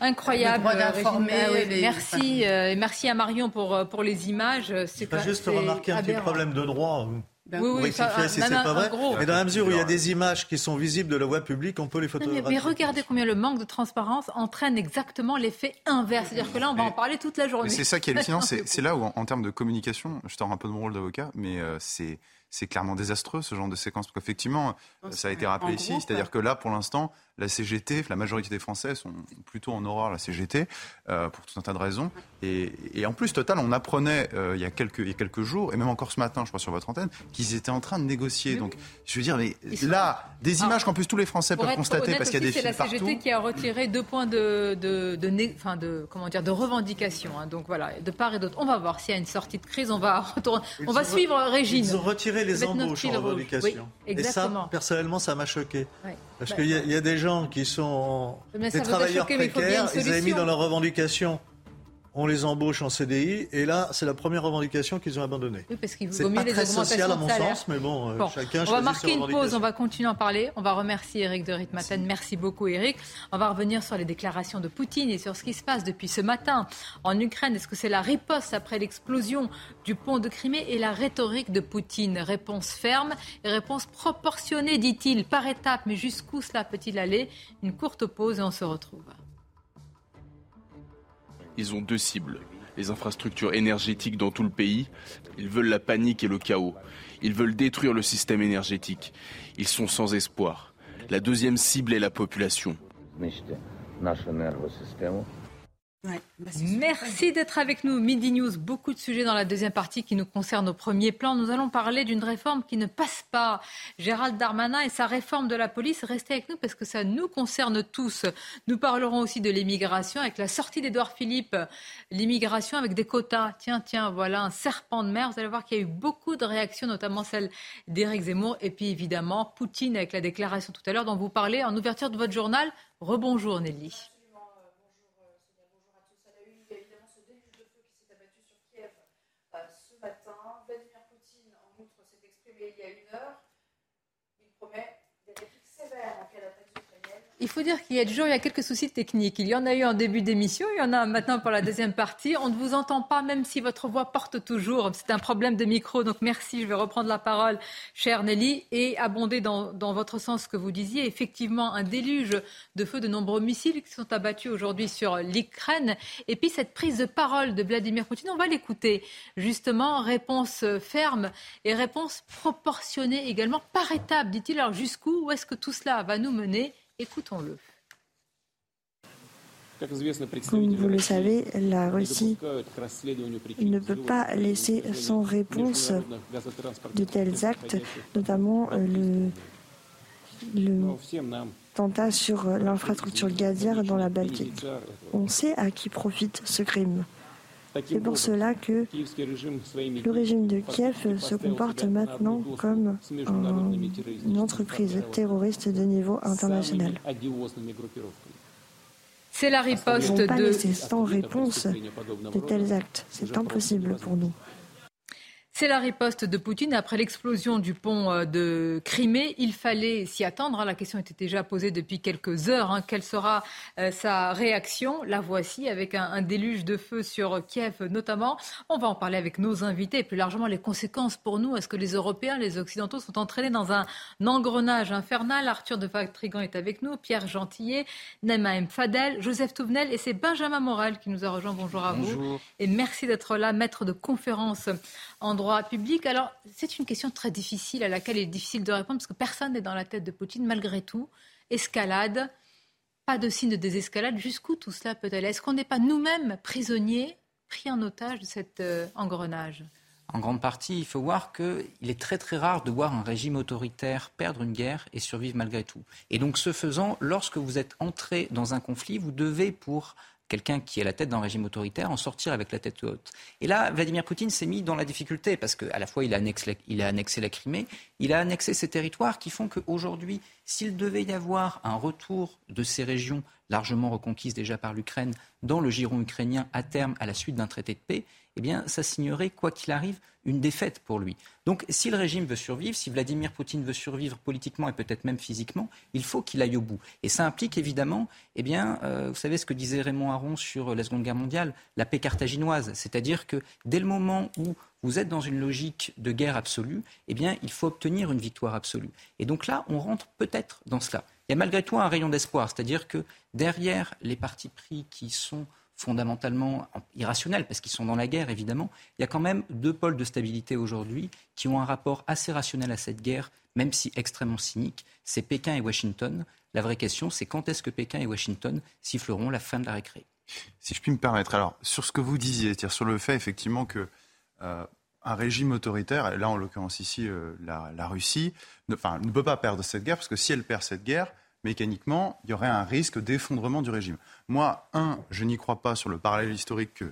Incroyable. D'informer. Ah oui, les- Merci, euh, merci à Marion pour, pour les images. C'est Je vais pas- juste remarquer un petit problème de droit. Oui, oui, rectifier ça, si un- c'est un- pas un vrai. gros. Mais dans la mesure où il y a des images qui sont visibles de la voie publique, on peut les mais, photographier. mais regardez combien le manque de transparence entraîne exactement l'effet inverse. C'est-à-dire que là, on va en parler toute la journée. Mais c'est ça qui est hallucinant, c'est c'est là où, en, en termes de communication, je sors un peu de mon rôle d'avocat, mais euh, c'est c'est clairement désastreux ce genre de séquence. Parce qu'effectivement, ça a été rappelé ici, c'est-à-dire que là, pour l'instant, la CGT, la majorité des Français sont plutôt en horreur la CGT, euh, pour tout un tas de raisons. Et, et en plus, Total, on apprenait euh, il, y a quelques, il y a quelques jours, et même encore ce matin, je crois, sur votre antenne, qu'ils étaient en train de négocier. Donc, je veux dire, mais là, des images qu'en plus tous les Français peuvent constater parce qu'il y a des c'est la CGT partout. qui a retiré deux points de, de, de, né- enfin de, comment dire, de revendication. hein. Donc voilà, de part et d'autre. On va voir s'il y a une sortie de crise. On va retourner. On va suivre Régine. Ils ont retiré les embauches en revendication. Oui, Et ça, exactement. personnellement, ça m'a choqué. Ouais. Parce Bah, qu'il y, y a des gens qui sont des travailleurs précaires, ils avaient mis dans leurs revendications, on les embauche en CDI, et là, c'est la première revendication qu'ils ont abandonnée. Oui, parce qu'il vaut mieux pas les très social à mon sens, mais bon, euh, Bon, chacun on va marquer une pause, on va continuer à en parler. On va remercier Eric de Ritmaten. Merci beaucoup Eric. On va revenir sur les déclarations de Poutine et sur ce qui se passe depuis ce matin en Ukraine. Est-ce que c'est la riposte après l'explosion du pont de Crimée et la rhétorique de Poutine? Réponse ferme et réponse proportionnée, dit-il, par étapes. Mais jusqu'où cela peut-il aller? Une courte pause et on se retrouve. Ils ont deux cibles. Les infrastructures énergétiques dans tout le pays. Ils veulent la panique et le chaos. Ils veulent détruire le système énergétique. Ils sont sans espoir. La deuxième cible est la population. Merci d'être avec nous. Midi News, beaucoup de sujets dans la deuxième partie qui nous concernent au premier plan. Nous allons parler d'une réforme qui ne passe pas. Gérald Darmanin et sa réforme de la police, restez avec nous parce que ça nous concerne tous. Nous parlerons aussi de l'immigration avec la sortie d'Edouard Philippe, l'immigration avec des quotas. Tiens, tiens, voilà un serpent de mer. Vous allez voir qu'il y a eu beaucoup de réactions, notamment celle d'Éric Zemmour et puis évidemment Poutine avec la déclaration tout à l'heure dont vous parlez en ouverture de votre journal. Rebonjour Nelly. ce matin. Vladimir Poutine, en outre, s'est exprimé il y a une heure. Il promet des répliques sévères en cas d'attaque ukrainienne. Il faut dire qu'il y a toujours il y a quelques soucis techniques. Il y en a eu en début d'émission, il y en a maintenant pour la deuxième partie. On ne vous entend pas, même si votre voix porte toujours. C'est un problème de micro, donc merci. Je vais reprendre la parole, chère Nelly, et abonder dans, votre sens ce que vous disiez. Effectivement, un déluge de feu de nombreux missiles qui sont abattus aujourd'hui sur l'Ukraine. Et puis cette prise de parole de Vladimir Poutine, on va l'écouter. Justement, réponse ferme et réponse proportionnée également par étapes, dit-il. Alors jusqu'où Où est-ce que tout cela va nous mener Écoutons-le. Comme vous le savez, la Russie ne peut pas laisser sans réponse de tels actes, notamment euh, le l'attentat sur l'infrastructure gazière dans la Baltique. On sait à qui profite ce crime. C'est pour cela que le régime de Kiev se comporte maintenant comme une entreprise terroriste de niveau international. C'est la riposte ne pas de... laisser sans réponse de tels actes. C'est impossible pour nous. C'est la riposte de Poutine après l'explosion du pont euh, de Crimée. Il fallait s'y attendre. hein. La question était déjà posée depuis quelques heures. hein. Quelle sera euh, sa réaction? La voici avec un, déluge de feu sur Kiev notamment. On va en parler avec nos invités et plus largement les conséquences pour nous. Est-ce que les Européens, les Occidentaux sont entraînés dans un engrenage infernal? Arthur de Vatrigan est avec nous, Pierre Gentillet, Naïma Fadel, Joseph Touvenel et c'est Benjamin Morel qui nous a rejoint. Bonjour à vous. Bonjour. Et merci d'être là, maître de conférence en droit public. Alors, c'est une question très difficile à laquelle il est difficile de répondre parce que personne n'est dans la tête de Poutine malgré tout. Escalade, pas de signe de désescalade. Jusqu'où tout cela peut aller? Est-ce qu'on n'est pas nous-mêmes prisonniers, pris en otage de cet euh, engrenage? En grande partie, il faut voir qu'il est très très rare de voir un régime autoritaire perdre une guerre et survivre malgré tout. Et donc, ce faisant, lorsque vous êtes entré dans un conflit, vous devez, pour quelqu'un qui est à la tête d'un régime autoritaire, en sortir avec la tête haute. Et là, Vladimir Poutine s'est mis dans la difficulté parce qu'à la fois, il a, annexé il a annexé la Crimée, il a annexé ces territoires qui font qu'aujourd'hui, s'il devait y avoir un retour de ces régions largement reconquises déjà par l'Ukraine dans le giron ukrainien à terme à la suite d'un traité de paix, eh bien, ça signerait, quoi qu'il arrive, une défaite pour lui. Donc, si le régime veut survivre, si Vladimir Poutine veut survivre politiquement et peut-être même physiquement, il faut qu'il aille au bout. Et ça implique évidemment, eh bien, euh, vous savez ce que disait Raymond Aron sur la Seconde Guerre mondiale, la paix carthaginoise. C'est-à-dire que dès le moment où vous êtes dans une logique de guerre absolue, eh bien, il faut obtenir une victoire absolue. Et donc là, on rentre peut-être dans cela. Il y a malgré tout un rayon d'espoir, c'est-à-dire que derrière les partis pris qui sont fondamentalement irrationnels, parce qu'ils sont dans la guerre, évidemment, il y a quand même deux pôles de stabilité aujourd'hui qui ont un rapport assez rationnel à cette guerre, même si extrêmement cynique. C'est Pékin et Washington. La vraie question, c'est quand est-ce que Pékin et Washington siffleront la fin de la récré? Si je puis me permettre, alors sur ce que vous disiez, c'est-à-dire sur le fait effectivement que euh, un régime autoritaire, et là en l'occurrence ici euh, la, la, Russie, ne, enfin, ne peut pas perdre cette guerre, parce que si elle perd cette guerre, mécaniquement, il y aurait un risque d'effondrement du régime. Moi, un, je n'y crois pas sur le parallèle historique, que,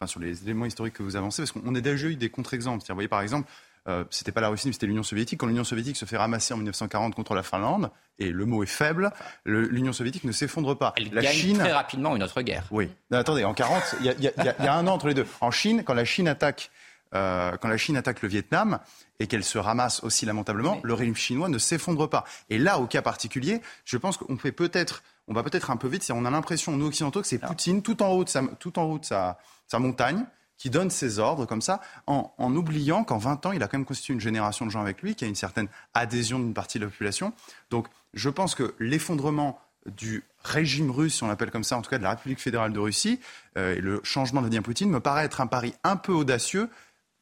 enfin sur les éléments historiques que vous avancez, parce qu'on a déjà eu des contre-exemples. Vous voyez par exemple, euh, c'était pas la Russie, mais c'était l'Union soviétique. Quand l'Union soviétique se fait ramasser en 1940 contre la Finlande, et le mot est faible, l'Union soviétique ne s'effondre pas. Elle la gagne Chine très rapidement une autre guerre. Oui. Non, attendez, en 40, il y, y, y, a un an entre les deux. En Chine, quand la Chine attaque euh, quand la Chine attaque le Vietnam et qu'elle se ramasse aussi lamentablement, oui. le régime chinois ne s'effondre pas. Et là, au cas particulier, je pense qu'on fait peut-être, on va peut-être un peu vite. On a l'impression, nous occidentaux, que c'est Poutine tout en haut de sa, tout en haut de sa, sa montagne qui donne ses ordres comme ça, en, en oubliant qu'en 20 ans, il a quand même constitué une génération de gens avec lui, qui a une certaine adhésion d'une partie de la population. Donc, je pense que l'effondrement du régime russe, si on l'appelle comme ça, en tout cas de la République fédérale de Russie, euh, et le changement de Vladimir Poutine me paraît être un pari un peu audacieux,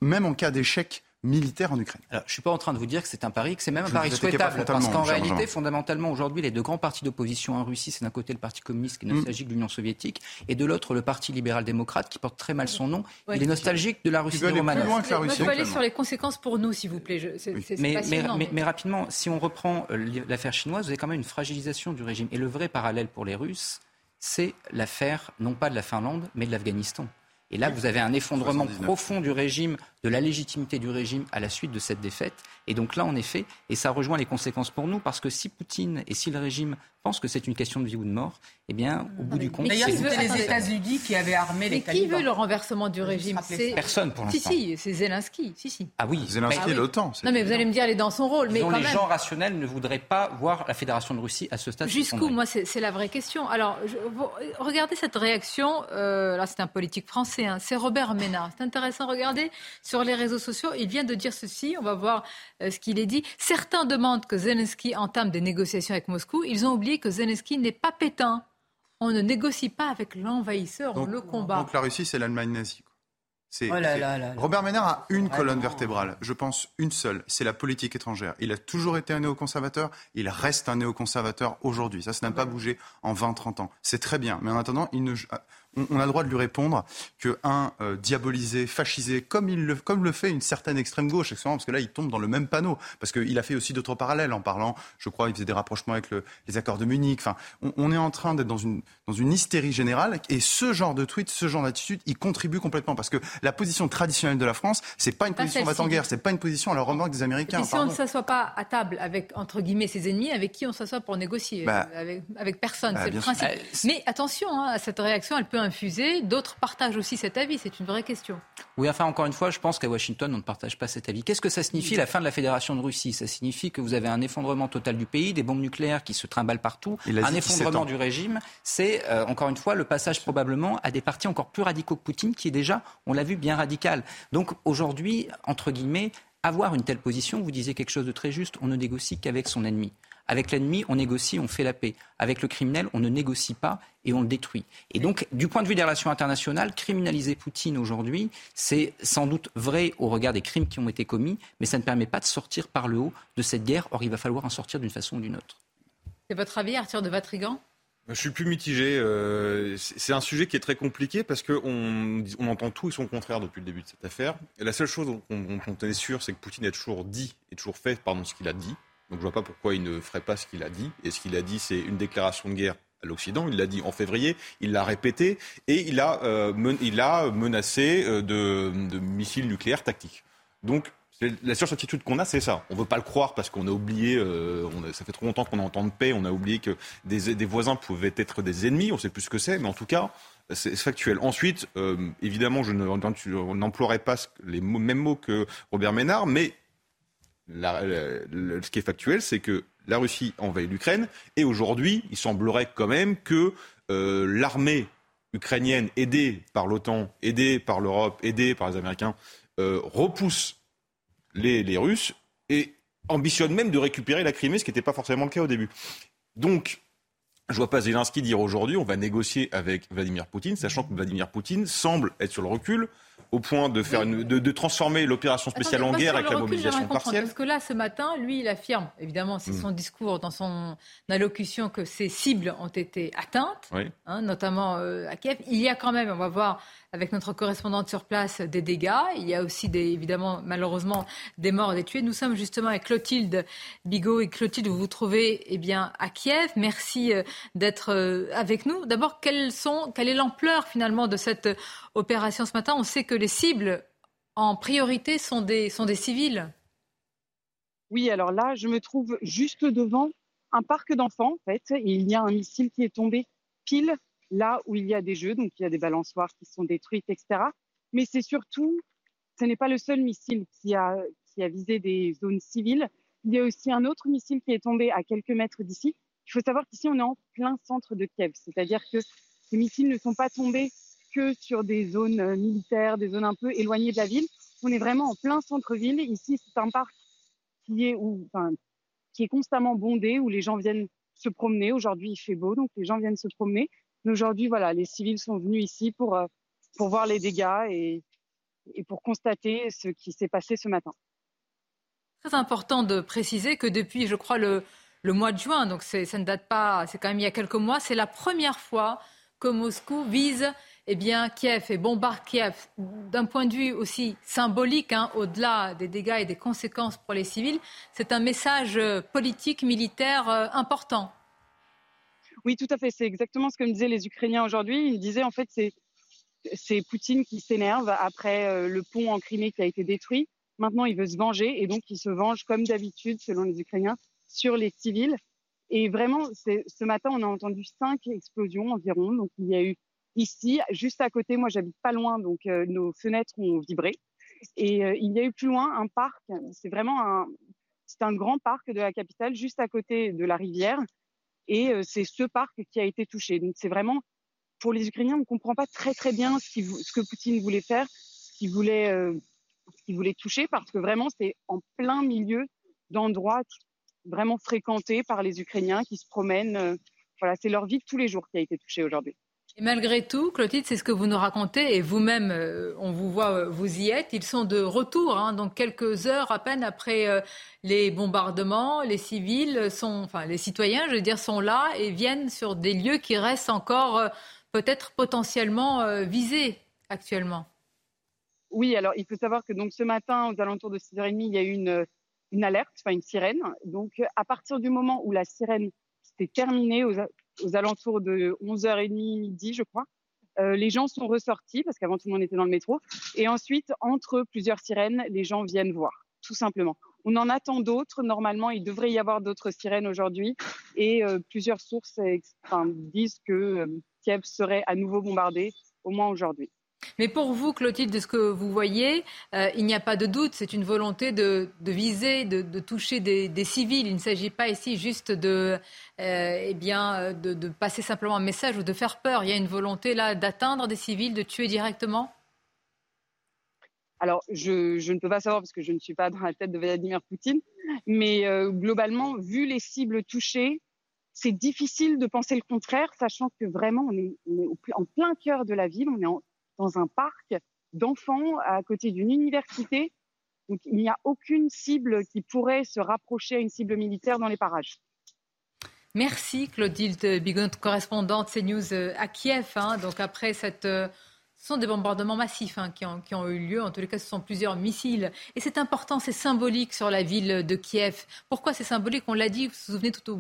même en cas d'échec militaire en Ukraine. Alors, je ne suis pas en train de vous dire que c'est un pari, que c'est même un pari souhaitable. Parce qu'en réalité, fondamentalement, aujourd'hui, les deux grands partis d'opposition en Russie, c'est d'un côté le Parti communiste qui est nostalgique mm. de l'Union soviétique, et de l'autre le Parti libéral-démocrate qui porte très mal son nom. Ouais, il est nostalgique de la Russie que la Russie. Je peux aller sur les conséquences pour nous, s'il vous plaît. Je, oui. mais, mais, mais, mais, rapidement, si on reprend l'affaire chinoise, vous avez quand même une fragilisation du régime. Et le vrai parallèle pour les Russes, c'est l'affaire, non pas de la Finlande, mais de l'Afghanistan. Et là, vous avez un effondrement 79. profond du régime, de la légitimité du régime à la suite de cette défaite. Et donc là, en effet, et ça rejoint les conséquences pour nous, parce que si Poutine et si le régime pensent que c'est une question de vie ou de mort, eh bien, au bout du compte, D'ailleurs, c'était les États-Unis qui avaient armé mais les qui talibans. veut le renversement du régime c'est... Personne pour l'instant. Si, si, c'est Zelensky. Si, si. Ah oui. Zelensky mais... et l'OTAN. Non, mais vous allez me dire, elle est dans son rôle. Mais quand les même... gens rationnels ne voudraient pas voir la Fédération de Russie à ce stade. Jusqu'où Moi, c'est, c'est la vraie question. Alors, je, vous, regardez cette réaction. Euh, là, c'est un politique français. Hein, c'est Robert Ménard. C'est intéressant. Regardez sur les réseaux sociaux. Il vient de dire ceci. On va voir ce qu'il est dit. Certains demandent que Zelensky entame des négociations avec Moscou. Ils ont oublié que Zelensky n'est pas pétain. On ne négocie pas avec l'envahisseur, on le combat. Donc la Russie, c'est l'Allemagne nazie. Oh là là là Robert Ménard a une ah colonne vertébrale, je pense une seule, c'est la politique étrangère. Il a toujours été un néoconservateur, il reste un néoconservateur aujourd'hui. Ça, ça n'a pas bougé en 20-30 ans. C'est très bien, mais en attendant, il ne... on, a le droit de lui répondre que, un, euh, diabolisé, fascisé, comme, il le, comme le fait une certaine extrême gauche, parce que là, il tombe dans le même panneau. Parce qu'il a fait aussi d'autres parallèles en parlant, je crois, il faisait des rapprochements avec les accords de Munich. Enfin, on, est en train d'être dans une, dans une hystérie générale. Et ce genre de tweet, ce genre d'attitude, il contribue complètement. Parce que la position traditionnelle de la France, c'est pas une position va en guerre, c'est pas une position à la remorque des Américains. Et si on ne s'assoit pas à table avec, entre guillemets, ses ennemis, avec qui on s'assoit pour négocier bah, avec, avec, personne, bah, c'est le principe. Mais attention, hein, à cette réaction, elle peut D'autres partagent aussi cet avis, c'est une vraie question. Oui, enfin, encore une fois, je pense qu'à Washington, on ne partage pas cet avis. Qu'est-ce que ça signifie, la fin de la Fédération de Russie? Ça signifie que vous avez un effondrement total du pays, des bombes nucléaires qui se trimballent partout, un effondrement du régime. C'est, euh, encore une fois, le passage probablement à des partis encore plus radicaux que Poutine, qui est déjà, on l'a vu, bien radical. Donc aujourd'hui, entre guillemets, avoir une telle position, vous disiez quelque chose de très juste, on ne négocie qu'avec son ennemi. Avec l'ennemi, on négocie, on fait la paix. Avec le criminel, on ne négocie pas et on le détruit. Et donc, du point de vue des relations internationales, criminaliser Poutine aujourd'hui, c'est sans doute vrai au regard des crimes qui ont été commis, mais ça ne permet pas de sortir par le haut de cette guerre. Or, il va falloir en sortir d'une façon ou d'une autre. C'est votre avis, Arthur de Vatrigan? Je suis plus mitigé. Euh, c'est un sujet qui est très compliqué parce qu'on on entend tout et son contraire depuis le début de cette affaire. Et la seule chose dont on, est sûr, c'est que Poutine a toujours dit et toujours fait pardon, ce qu'il a dit. Donc je vois pas pourquoi il ne ferait pas ce qu'il a dit. Et ce qu'il a dit, c'est une déclaration de guerre à l'Occident. Il l'a dit en février, il l'a répété et il a, euh, a menacé euh, de, missiles nucléaires tactiques. Donc la seule certitude qu'on a, c'est ça. On ne veut pas le croire parce qu'on a oublié, euh, ça fait trop longtemps qu'on est en temps de paix, on a oublié que des, des voisins pouvaient être des ennemis, on ne sait plus ce que c'est, mais en tout cas, c'est factuel. Ensuite, évidemment, je n'emploierai pas les mêmes mots que Robert Ménard, mais ce qui est factuel, c'est que la Russie envahit l'Ukraine et aujourd'hui, il semblerait quand même que euh, l'armée ukrainienne, aidée par l'OTAN, aidée par l'Europe, aidée par les Américains, euh, repousse les, Russes et ambitionne même de récupérer la Crimée, ce qui n'était pas forcément le cas au début. Donc, je vois pas Zelensky dire aujourd'hui on va négocier avec Vladimir Poutine, sachant que Vladimir Poutine semble être sur le recul au point de, faire de, transformer l'opération spéciale en guerre avec la mobilisation partielle Parce que là, ce matin, lui, il affirme, évidemment, c'est hmm. son discours, dans son allocution, que ses cibles ont été atteintes, hein, notamment euh, à Kiev. Il y a quand même, on va voir avec notre correspondante sur place, des dégâts. Il y a aussi, des, évidemment, malheureusement, des morts et des tués. Nous sommes justement avec Clotilde Bigot. Et Clotilde, vous vous trouvez eh bien, à Kiev. Merci euh, d'être euh, avec nous. D'abord, quelle est l'ampleur finalement de cette opération ce matin? On sait que les cibles en priorité sont des, sont des civils. Oui, alors là, je me trouve juste devant un parc d'enfants, en fait, et il y a un missile qui est tombé pile là où il y a des jeux, donc il y a des balançoires qui sont détruites, etc. Mais c'est surtout, ce n'est pas le seul missile qui a, qui a visé des zones civiles. Il y a aussi un autre missile qui est tombé à quelques mètres d'ici. Il faut savoir qu'ici, on est en plein centre de Kiev, c'est-à-dire que ces missiles ne sont pas tombés que sur des zones euh, militaires, des zones un peu éloignées de la ville. On est vraiment en plein centre-ville. Ici, c'est un parc qui est, enfin, qui est constamment bondé, où les gens viennent se promener. Aujourd'hui, il fait beau, donc les gens viennent se promener. Mais aujourd'hui, voilà, les civils sont venus ici pour, euh, pour voir les dégâts et, et pour constater ce qui s'est passé ce matin. Très important de préciser que depuis, je crois, le, le mois de juin, donc ça ne date pas, c'est quand même il y a quelques mois, c'est la première fois que Moscou vise eh bien, Kiev et bombarde Kiev d'un point de vue aussi symbolique, hein, au-delà des dégâts et des conséquences pour les civils, c'est un message euh, politique, militaire euh, important. Oui, tout à fait. C'est exactement ce que me disaient les Ukrainiens aujourd'hui. Ils me disaient, en fait, c'est, Poutine qui s'énerve après euh, le pont en Crimée qui a été détruit. Maintenant, il veut se venger et donc il se venge, comme d'habitude, selon les Ukrainiens, sur les civils. Et vraiment, ce matin, on a entendu cinq explosions environ. Donc, il y a eu Ici, juste à côté, moi j'habite pas loin, donc euh, nos fenêtres ont vibré. Et euh, il y a eu plus loin un parc. C'est vraiment un, un grand parc de la capitale, juste à côté de la rivière. Et euh, c'est ce parc qui a été touché. Donc c'est vraiment pour les Ukrainiens, on ne comprend pas très très bien ce, que Poutine voulait faire, ce qu'il voulait, voulait toucher, parce que vraiment c'est en plein milieu d'endroits vraiment fréquentés par les Ukrainiens qui se promènent. voilà, c'est leur vie de tous les jours qui a été touchée aujourd'hui. Et malgré tout, Clotilde, c'est ce que vous nous racontez, et vous-même, euh, on vous voit, euh, vous y êtes. Ils sont de retour, hein, donc quelques heures à peine après euh, les bombardements, les civils sont, enfin les citoyens, je veux dire, sont là et viennent sur des lieux qui restent encore peut-être potentiellement visés actuellement. Oui, alors il faut savoir que donc ce matin, aux alentours de 6h30, il y a eu une, alerte, enfin une sirène. Donc à partir du moment où la sirène s'était terminée, aux, aux, alentours de 11h30, midi, je crois, euh, les gens sont ressortis parce qu'avant tout le monde était dans le métro. Et ensuite, entre plusieurs sirènes, les gens viennent voir, tout simplement. On en attend d'autres. Normalement, il devrait y avoir d'autres sirènes aujourd'hui. Et euh, plusieurs sources disent que euh, Kiev serait à nouveau bombardé, au moins aujourd'hui. Mais pour vous, Clotilde, de ce que vous voyez, euh, il n'y a pas de doute, c'est une volonté de, viser, de, toucher des, civils. Il ne s'agit pas ici juste de, euh, eh bien, de, de, passer simplement un message ou de faire peur. Il y a une volonté là d'atteindre des civils, de tuer directement? Alors, je, je, ne peux pas savoir parce que je ne suis pas dans la tête de Vladimir Poutine, mais euh, globalement, vu les cibles touchées, c'est difficile de penser le contraire, sachant que vraiment, on est, on est en plein cœur de la ville, on est en, dans un parc d'enfants à côté d'une université. Donc il n'y a aucune cible qui pourrait se rapprocher à une cible militaire dans les parages. Merci Claudine Bigot, correspondante CNews euh, à Kiev. Hein. Donc après cette... Euh, ce sont des bombardements massifs hein, qui, ont, qui, ont, eu lieu. En tous les cas, ce sont plusieurs missiles. Et c'est important, c'est symbolique sur la ville de Kiev. Pourquoi c'est symbolique? On l'a dit, vous vous souvenez tout au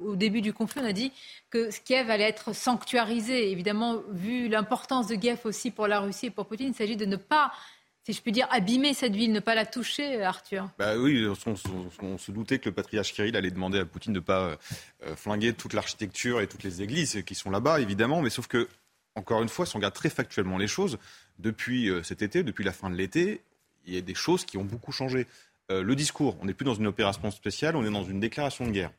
au début du conflit, on a dit que Kiev allait être sanctuarisé. Évidemment, vu l'importance de Kiev aussi pour la Russie et pour Poutine, il s'agit de ne pas si je puis dire, abîmer cette ville, ne pas la toucher, Arthur bah Oui, on, se doutait que le patriarche Kirill allait demander à Poutine de ne pas euh, flinguer toute l'architecture et toutes les églises qui sont là-bas, évidemment. Mais sauf que, encore une fois, si on regarde très factuellement les choses, depuis euh, cet été, depuis la fin de l'été, il y a des choses qui ont beaucoup changé. Euh, le discours, on n'est plus dans une opération spéciale, on est dans une déclaration de guerre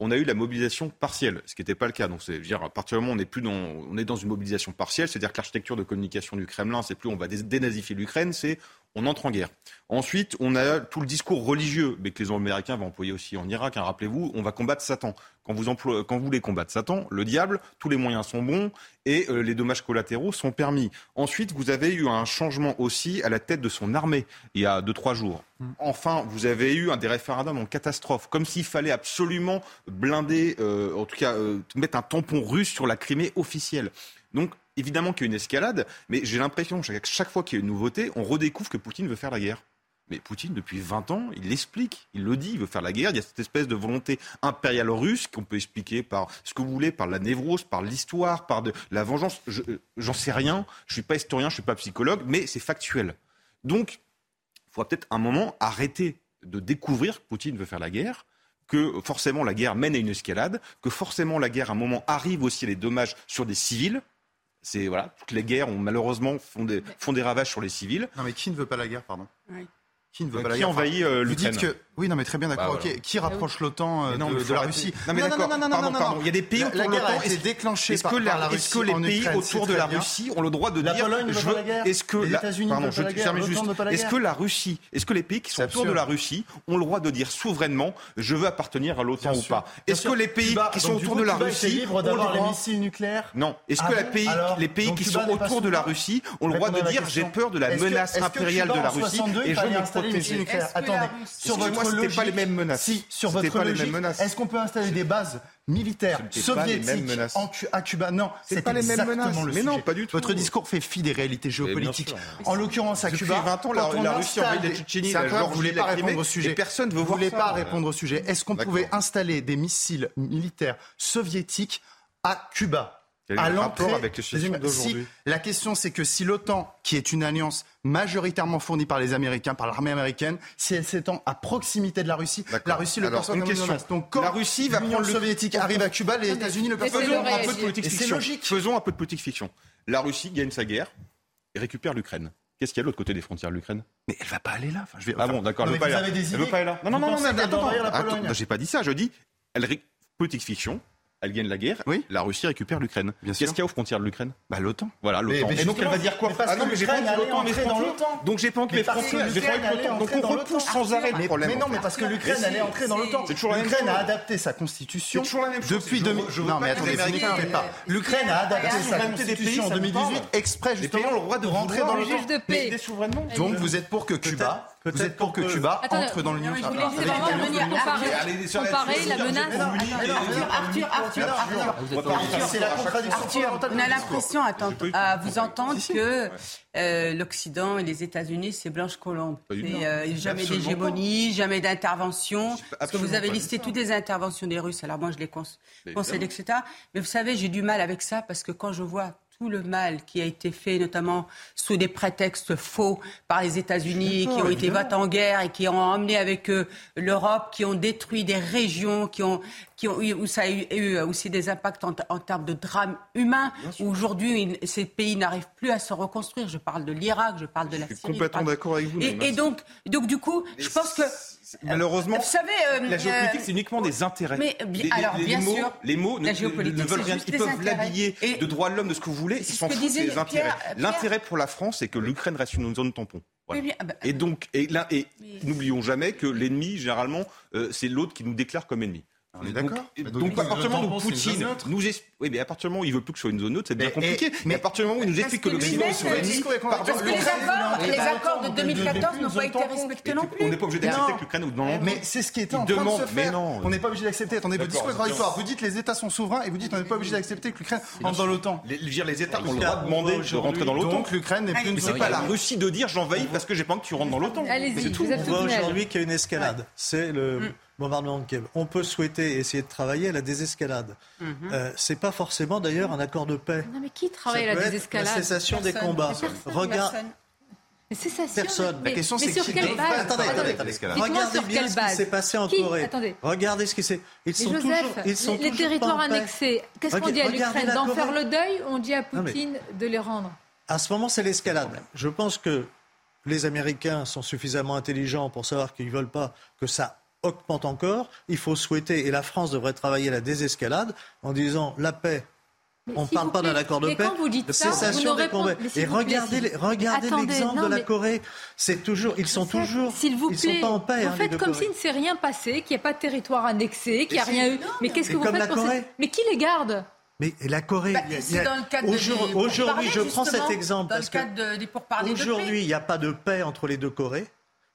on a eu la mobilisation partielle, ce qui n'était pas le cas. Donc, c'est dire, à partir du moment où on est plus dans, on est dans une mobilisation partielle, c'est-à-dire que l'architecture de communication du Kremlin, c'est plus on va dénazifier l'Ukraine, c'est on entre en guerre. Ensuite, on a tout le discours religieux, mais que les Américains vont employer aussi en Irak. Hein, Rappelez-vous, on va combattre Satan. Quand vous, emploie, quand vous voulez combattre Satan, le diable, tous les moyens sont bons et euh, les dommages collatéraux sont permis. Ensuite, vous avez eu un changement aussi à la tête de son armée il y a deux trois jours. Mm. Enfin, vous avez eu un des référendums en catastrophe, comme s'il fallait absolument blinder, euh, en tout cas euh, mettre un tampon russe sur la Crimée officielle. Donc, évidemment qu'il y a une escalade, mais j'ai l'impression que chaque fois qu'il y a une nouveauté, on redécouvre que Poutine veut faire la guerre. Mais Poutine, depuis 20 ans, il l'explique, il le dit, il veut faire la guerre. Il y a cette espèce de volonté impériale russe qu'on peut expliquer par ce que vous voulez, par la névrose, par l'histoire, par la vengeance. J'en sais rien, je ne suis pas historien, je ne suis pas psychologue, mais c'est factuel. Donc, il faudra peut-être un moment arrêter de découvrir que Poutine veut faire la guerre, que forcément la guerre mène à une escalade, que forcément la guerre à un moment arrive aussi à des dommages sur des civils. C'est voilà, toutes les guerres ont malheureusement font des, font des ravages sur les civils. Non mais qui ne veut pas la guerre, pardon? Oui. Qui ne veut pas la guerre? Envahit euh, Vous dites que oui, non, mais très bien, d'accord. Bah, voilà. Qui rapproche l'OTAN euh, de, de, la Russie Non, mais non, non, non, non, pardon, non, pardon. Il y a des pays la, autour la de l'OTAN. Est-ce déclenchée est-ce que, par, par la est-ce que les pays Ukraine, autour de la bien. Russie ont le droit de la dire Pologne je veux, la Est-ce que les la, États-Unis pardon, je termine juste. Est-ce que la Russie, est-ce que les pays qui sont autour de la Russie ont le droit de dire souverainement je veux appartenir à l'OTAN ou pas? Est-ce que les pays qui sont autour de la Russie ont le droit les missiles nucléaires? Non. Est-ce que les pays qui sont autour de la Russie ont le droit de dire j'ai peur de la menace impériale de la Russie et je veux me protéger Attendez, sur votre logique, pas les mêmes menaces. Si, sur votre logique, est-ce qu'on peut installer des bases militaires soviétiques en, à Cuba? Non, c'est pas les mêmes menaces. Le mais non, pas du tout. Votre discours fait fi des réalités géopolitiques. En l'occurrence, à Cuba, Depuis 20 ans, la, la Russie envahit la Tchétchénie. Vous ne voulez pas répondre au sujet. Personne voulez ça. pas répondre au sujet. Est-ce qu'on pouvait installer des missiles militaires soviétiques à Cuba? Quel est à le rapport l'entrée avec si, La question, c'est que si l'OTAN, qui est une alliance majoritairement fournie par les Américains, par l'armée américaine, si elle s'étend à proximité de la Russie, la Russie le perçoit comme une question. menace. Donc quand La Russie va prendre le- soviétique arrive à Cuba, les États-Unis le perçoivent Faisons comme une un menace. peu de politique fiction. logique. Faisons un peu de politique fiction. La Russie gagne sa guerre et récupère l'Ukraine. Qu'est-ce qu'il y a de l'autre côté des frontières de l'Ukraine? Mais elle va pas aller là. Enfin, je vais- Ah bon, d'accord, elle Elle veut idées pas aller là. Non, non, non, non, attends, j'ai pas dit ça. Je dis, politique fiction. Elle gagne la guerre. La Russie récupère l'Ukraine. Qu'est-ce qu'il y a aux frontières de l'Ukraine? Bah l'OTAN. Voilà, l'OTAN. Et donc elle va dire quoi mais parce Ah non, que mais j'ai pas envie l'OTAN, mais entrer dans frontières. l'OTAN. Donc j'ai pas envie Mais les que frontières. J'ai pas l'OTAN. Donc on repousse sans arrêt le Mais- problème. Mais non, mais parce que l'Ukraine allait si. entrer dans l'OTAN. C'est toujours la même L'Ukraine a chose. adapté sa constitution C'est toujours la même chose. depuis Je 2000. veux- je veux Non, mais que attendez, vous pas. L'Ukraine a adapté sa constitution en ça me 2018 parle. exprès justement le droit de rentrer dans l'OTAN. Donc vous êtes pour que Cuba, vous êtes pour que Cuba entre dans l'Union je voulais européenne. vraiment venir comparer, la menace. Arthur, Arthur, Arthur, C'est la contradiction. Arthur, on a l'impression à vous entendre que euh, l'Occident et les États-Unis, c'est Blanche Colombe. Euh, jamais d'hégémonie, jamais d'intervention. Parce que vous avez listé toutes les interventions des Russes. Alors moi, je les concède, etc. Mais vous savez, j'ai du mal avec ça parce que quand je vois tout le mal qui a été fait, notamment sous des prétextes faux par les États-Unis, qui ont été votés en guerre et qui ont emmené avec eux l'Europe, qui ont détruit des régions, qui ont, qui ont où ça a eu, aussi des impacts en, termes de drames humains, où aujourd'hui ces pays n'arrivent plus à se reconstruire. Je parle de l'Irak, je parle de la Syrie. Je suis complètement d'accord avec vous. Et, donc, donc, du coup, je pense que Malheureusement, vous savez, euh, la géopolitique, c'est uniquement des intérêts. Mais, les, alors, bien mots, sûr, les mots ne, veulent rien. Ils peuvent l'habiller de droits de l'homme, de ce que vous voulez. Ils s'en foutent des intérêts. L'intérêt pour la France, c'est que l'Ukraine reste une zone tampon. Ah bah, et donc, et, et n'oublions jamais que l'ennemi, généralement, euh, c'est l'autre qui nous déclare comme ennemi. On est d'accord. Donc, à partir du moment où Poutine nous oui, mais à partir du moment où il veut plus que ce soit une zone neutre, c'est bien compliqué. mais à partir du moment où il nous explique que l'Occident serait Parce que les accords, les accords de 2014 n'ont pas été respectés non plus. On n'est pas obligé d'accepter que l'Ukraine ou non. Mais c'est ce qui est en train de se faire. On n'est pas obligé d'accepter. Attendez, votre discours est contradictoire. Vous dites les États sont souverains et vous dites on n'est pas obligé d'accepter que l'Ukraine entre dans l'OTAN. Les États ont le droit de demander de rentrer dans l'OTAN. Donc l'Ukraine n'est plus une. C'est pas la Russie de dire j'envahis parce que j'ai pas envie que tu rentres dans l'OTAN. Allez-y, vous êtes On voit aujourd'hui qu'il y a une escalade. C'est le bombardement de Kiev. On peut souhaiter essayer de travailler à la désescalade. Mhm. Euh, c'est pas forcément d'ailleurs un accord de paix. Non mais qui travaille à la désescalade La cessation des combats. Regarde. Cessation. Personne. la question c'est sur quelle base Attendez, attendez, Regardez bien ce qui s'est passé en Corée. Regardez ce qui s'est. Ils sont toujours. Ils sont les territoires annexés. Qu'est-ce qu'on dit à l'Ukraine D'en faire le deuil ou on dit à Poutine de les rendre À ce moment, c'est l'escalade. Je pense que les Américains sont suffisamment intelligents pour savoir qu'ils ne veulent pas que ça augmente encore. Il faut souhaiter, et la France devrait travailler à la désescalade en disant la paix on ne parle pas d'un accord de paix, vous dites de cessation des combats. Et regardez, regardez l'exemple de la Corée. C'est toujours, ils sont toujours, s'il vous plaît, ils sont pas en paix. Vous hein, faites comme s'il ne s'est rien passé, qu'il n'y a pas de territoire annexé, qu'il n'y a rien eu. Mais qu'est-ce que vous faites. Mais qui les garde? Mais la Corée, bah, aujourd'hui, je prends cet exemple parce que aujourd'hui, il n'y a pas de paix entre les deux Corées.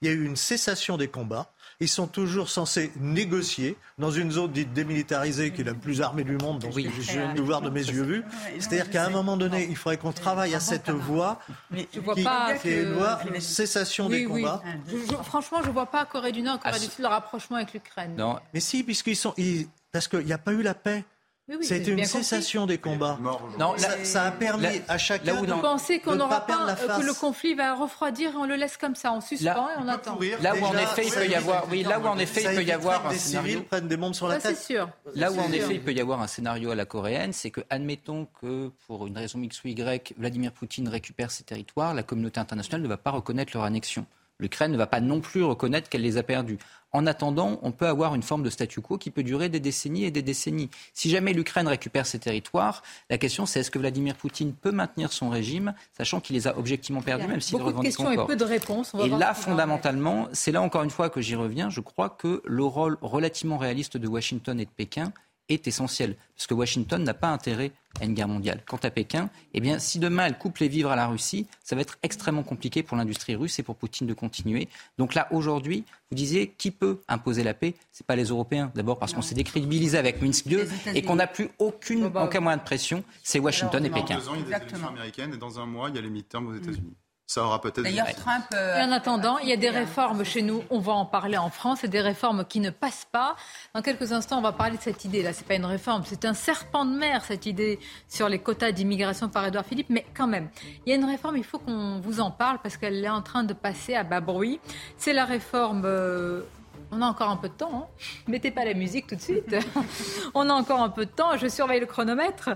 Il y a eu une cessation des combats. Ils sont toujours censés négocier dans une zone dite démilitarisée qui est la plus armée du monde, dans ce que j'ai pu voir de mes yeux vus. C'est-à-dire qu'à un moment donné, il faudrait qu'on travaille à cette voie je vois qui, pas est une voie cessation des combats. franchement, je ne vois pas Corée du Nord, Corée ah, du Sud, le rapprochement avec l'Ukraine. Non, mais si, puisqu'ils sont... parce qu'il n'y a pas eu la paix. C'était une cessation des combats. Non, ça, a permis à chacun Vous pensez qu'on n'aura pas, que le conflit va refroidir et on le laisse comme ça, on suspend et on attend. Là où en effet il peut y avoir, oui, là où en effet il peut y avoir un scénario. prennent des bombes sur la tête. Sûr. Là où en effet il peut y avoir un scénario à la coréenne, c'est que admettons que pour une raison X ou Y, Vladimir Poutine récupère ses territoires, la communauté internationale ne va pas reconnaître leur annexion. L'Ukraine ne va pas non plus reconnaître qu'elle les a perdus. En attendant, on peut avoir une forme de statu quo qui peut durer des décennies et des décennies. Si jamais l'Ukraine récupère ses territoires, la question c'est est-ce que Vladimir Poutine peut maintenir son régime, sachant qu'il les a objectivement perdus, même s'il revendique encore. Et peu de réponses. et là, fondamentalement, c'est là encore une fois que j'y reviens. Je crois que le rôle relativement réaliste de Washington et de Pékin est essentiel, parce que Washington n'a pas intérêt à une guerre mondiale. Quant à Pékin, eh bien, si demain elle coupe les vivres à la Russie, ça va être extrêmement compliqué pour l'industrie russe et pour Poutine de continuer. Donc là, aujourd'hui, vous disiez qui peut imposer la paix? C'est pas les Européens, d'abord parce qu'on s'est décrédibilisé avec Minsk 2 et qu'on n'a plus aucune, aucun moyen de pression. C'est Washington et Pékin. Dans il y a des élections américaines et dans un mois, il y a les midterms aux États-Unis ça aura peut-être. D'ailleurs, Trump. Euh, et en attendant, il y a des réformes chez nous. On va en parler en France. Et des réformes qui ne passent pas. Dans quelques instants, on va parler de cette idée. Là, c'est pas une réforme, c'est un serpent de mer cette idée sur les quotas d'immigration par Édouard Philippe. Mais quand même, il y a une réforme. Il faut qu'on vous en parle parce qu'elle est en train de passer à bas bruit. C'est la réforme. Euh, on a encore un peu de temps. Hein. Mettez pas la musique tout de suite. On a encore un peu de temps. Je surveille le chronomètre.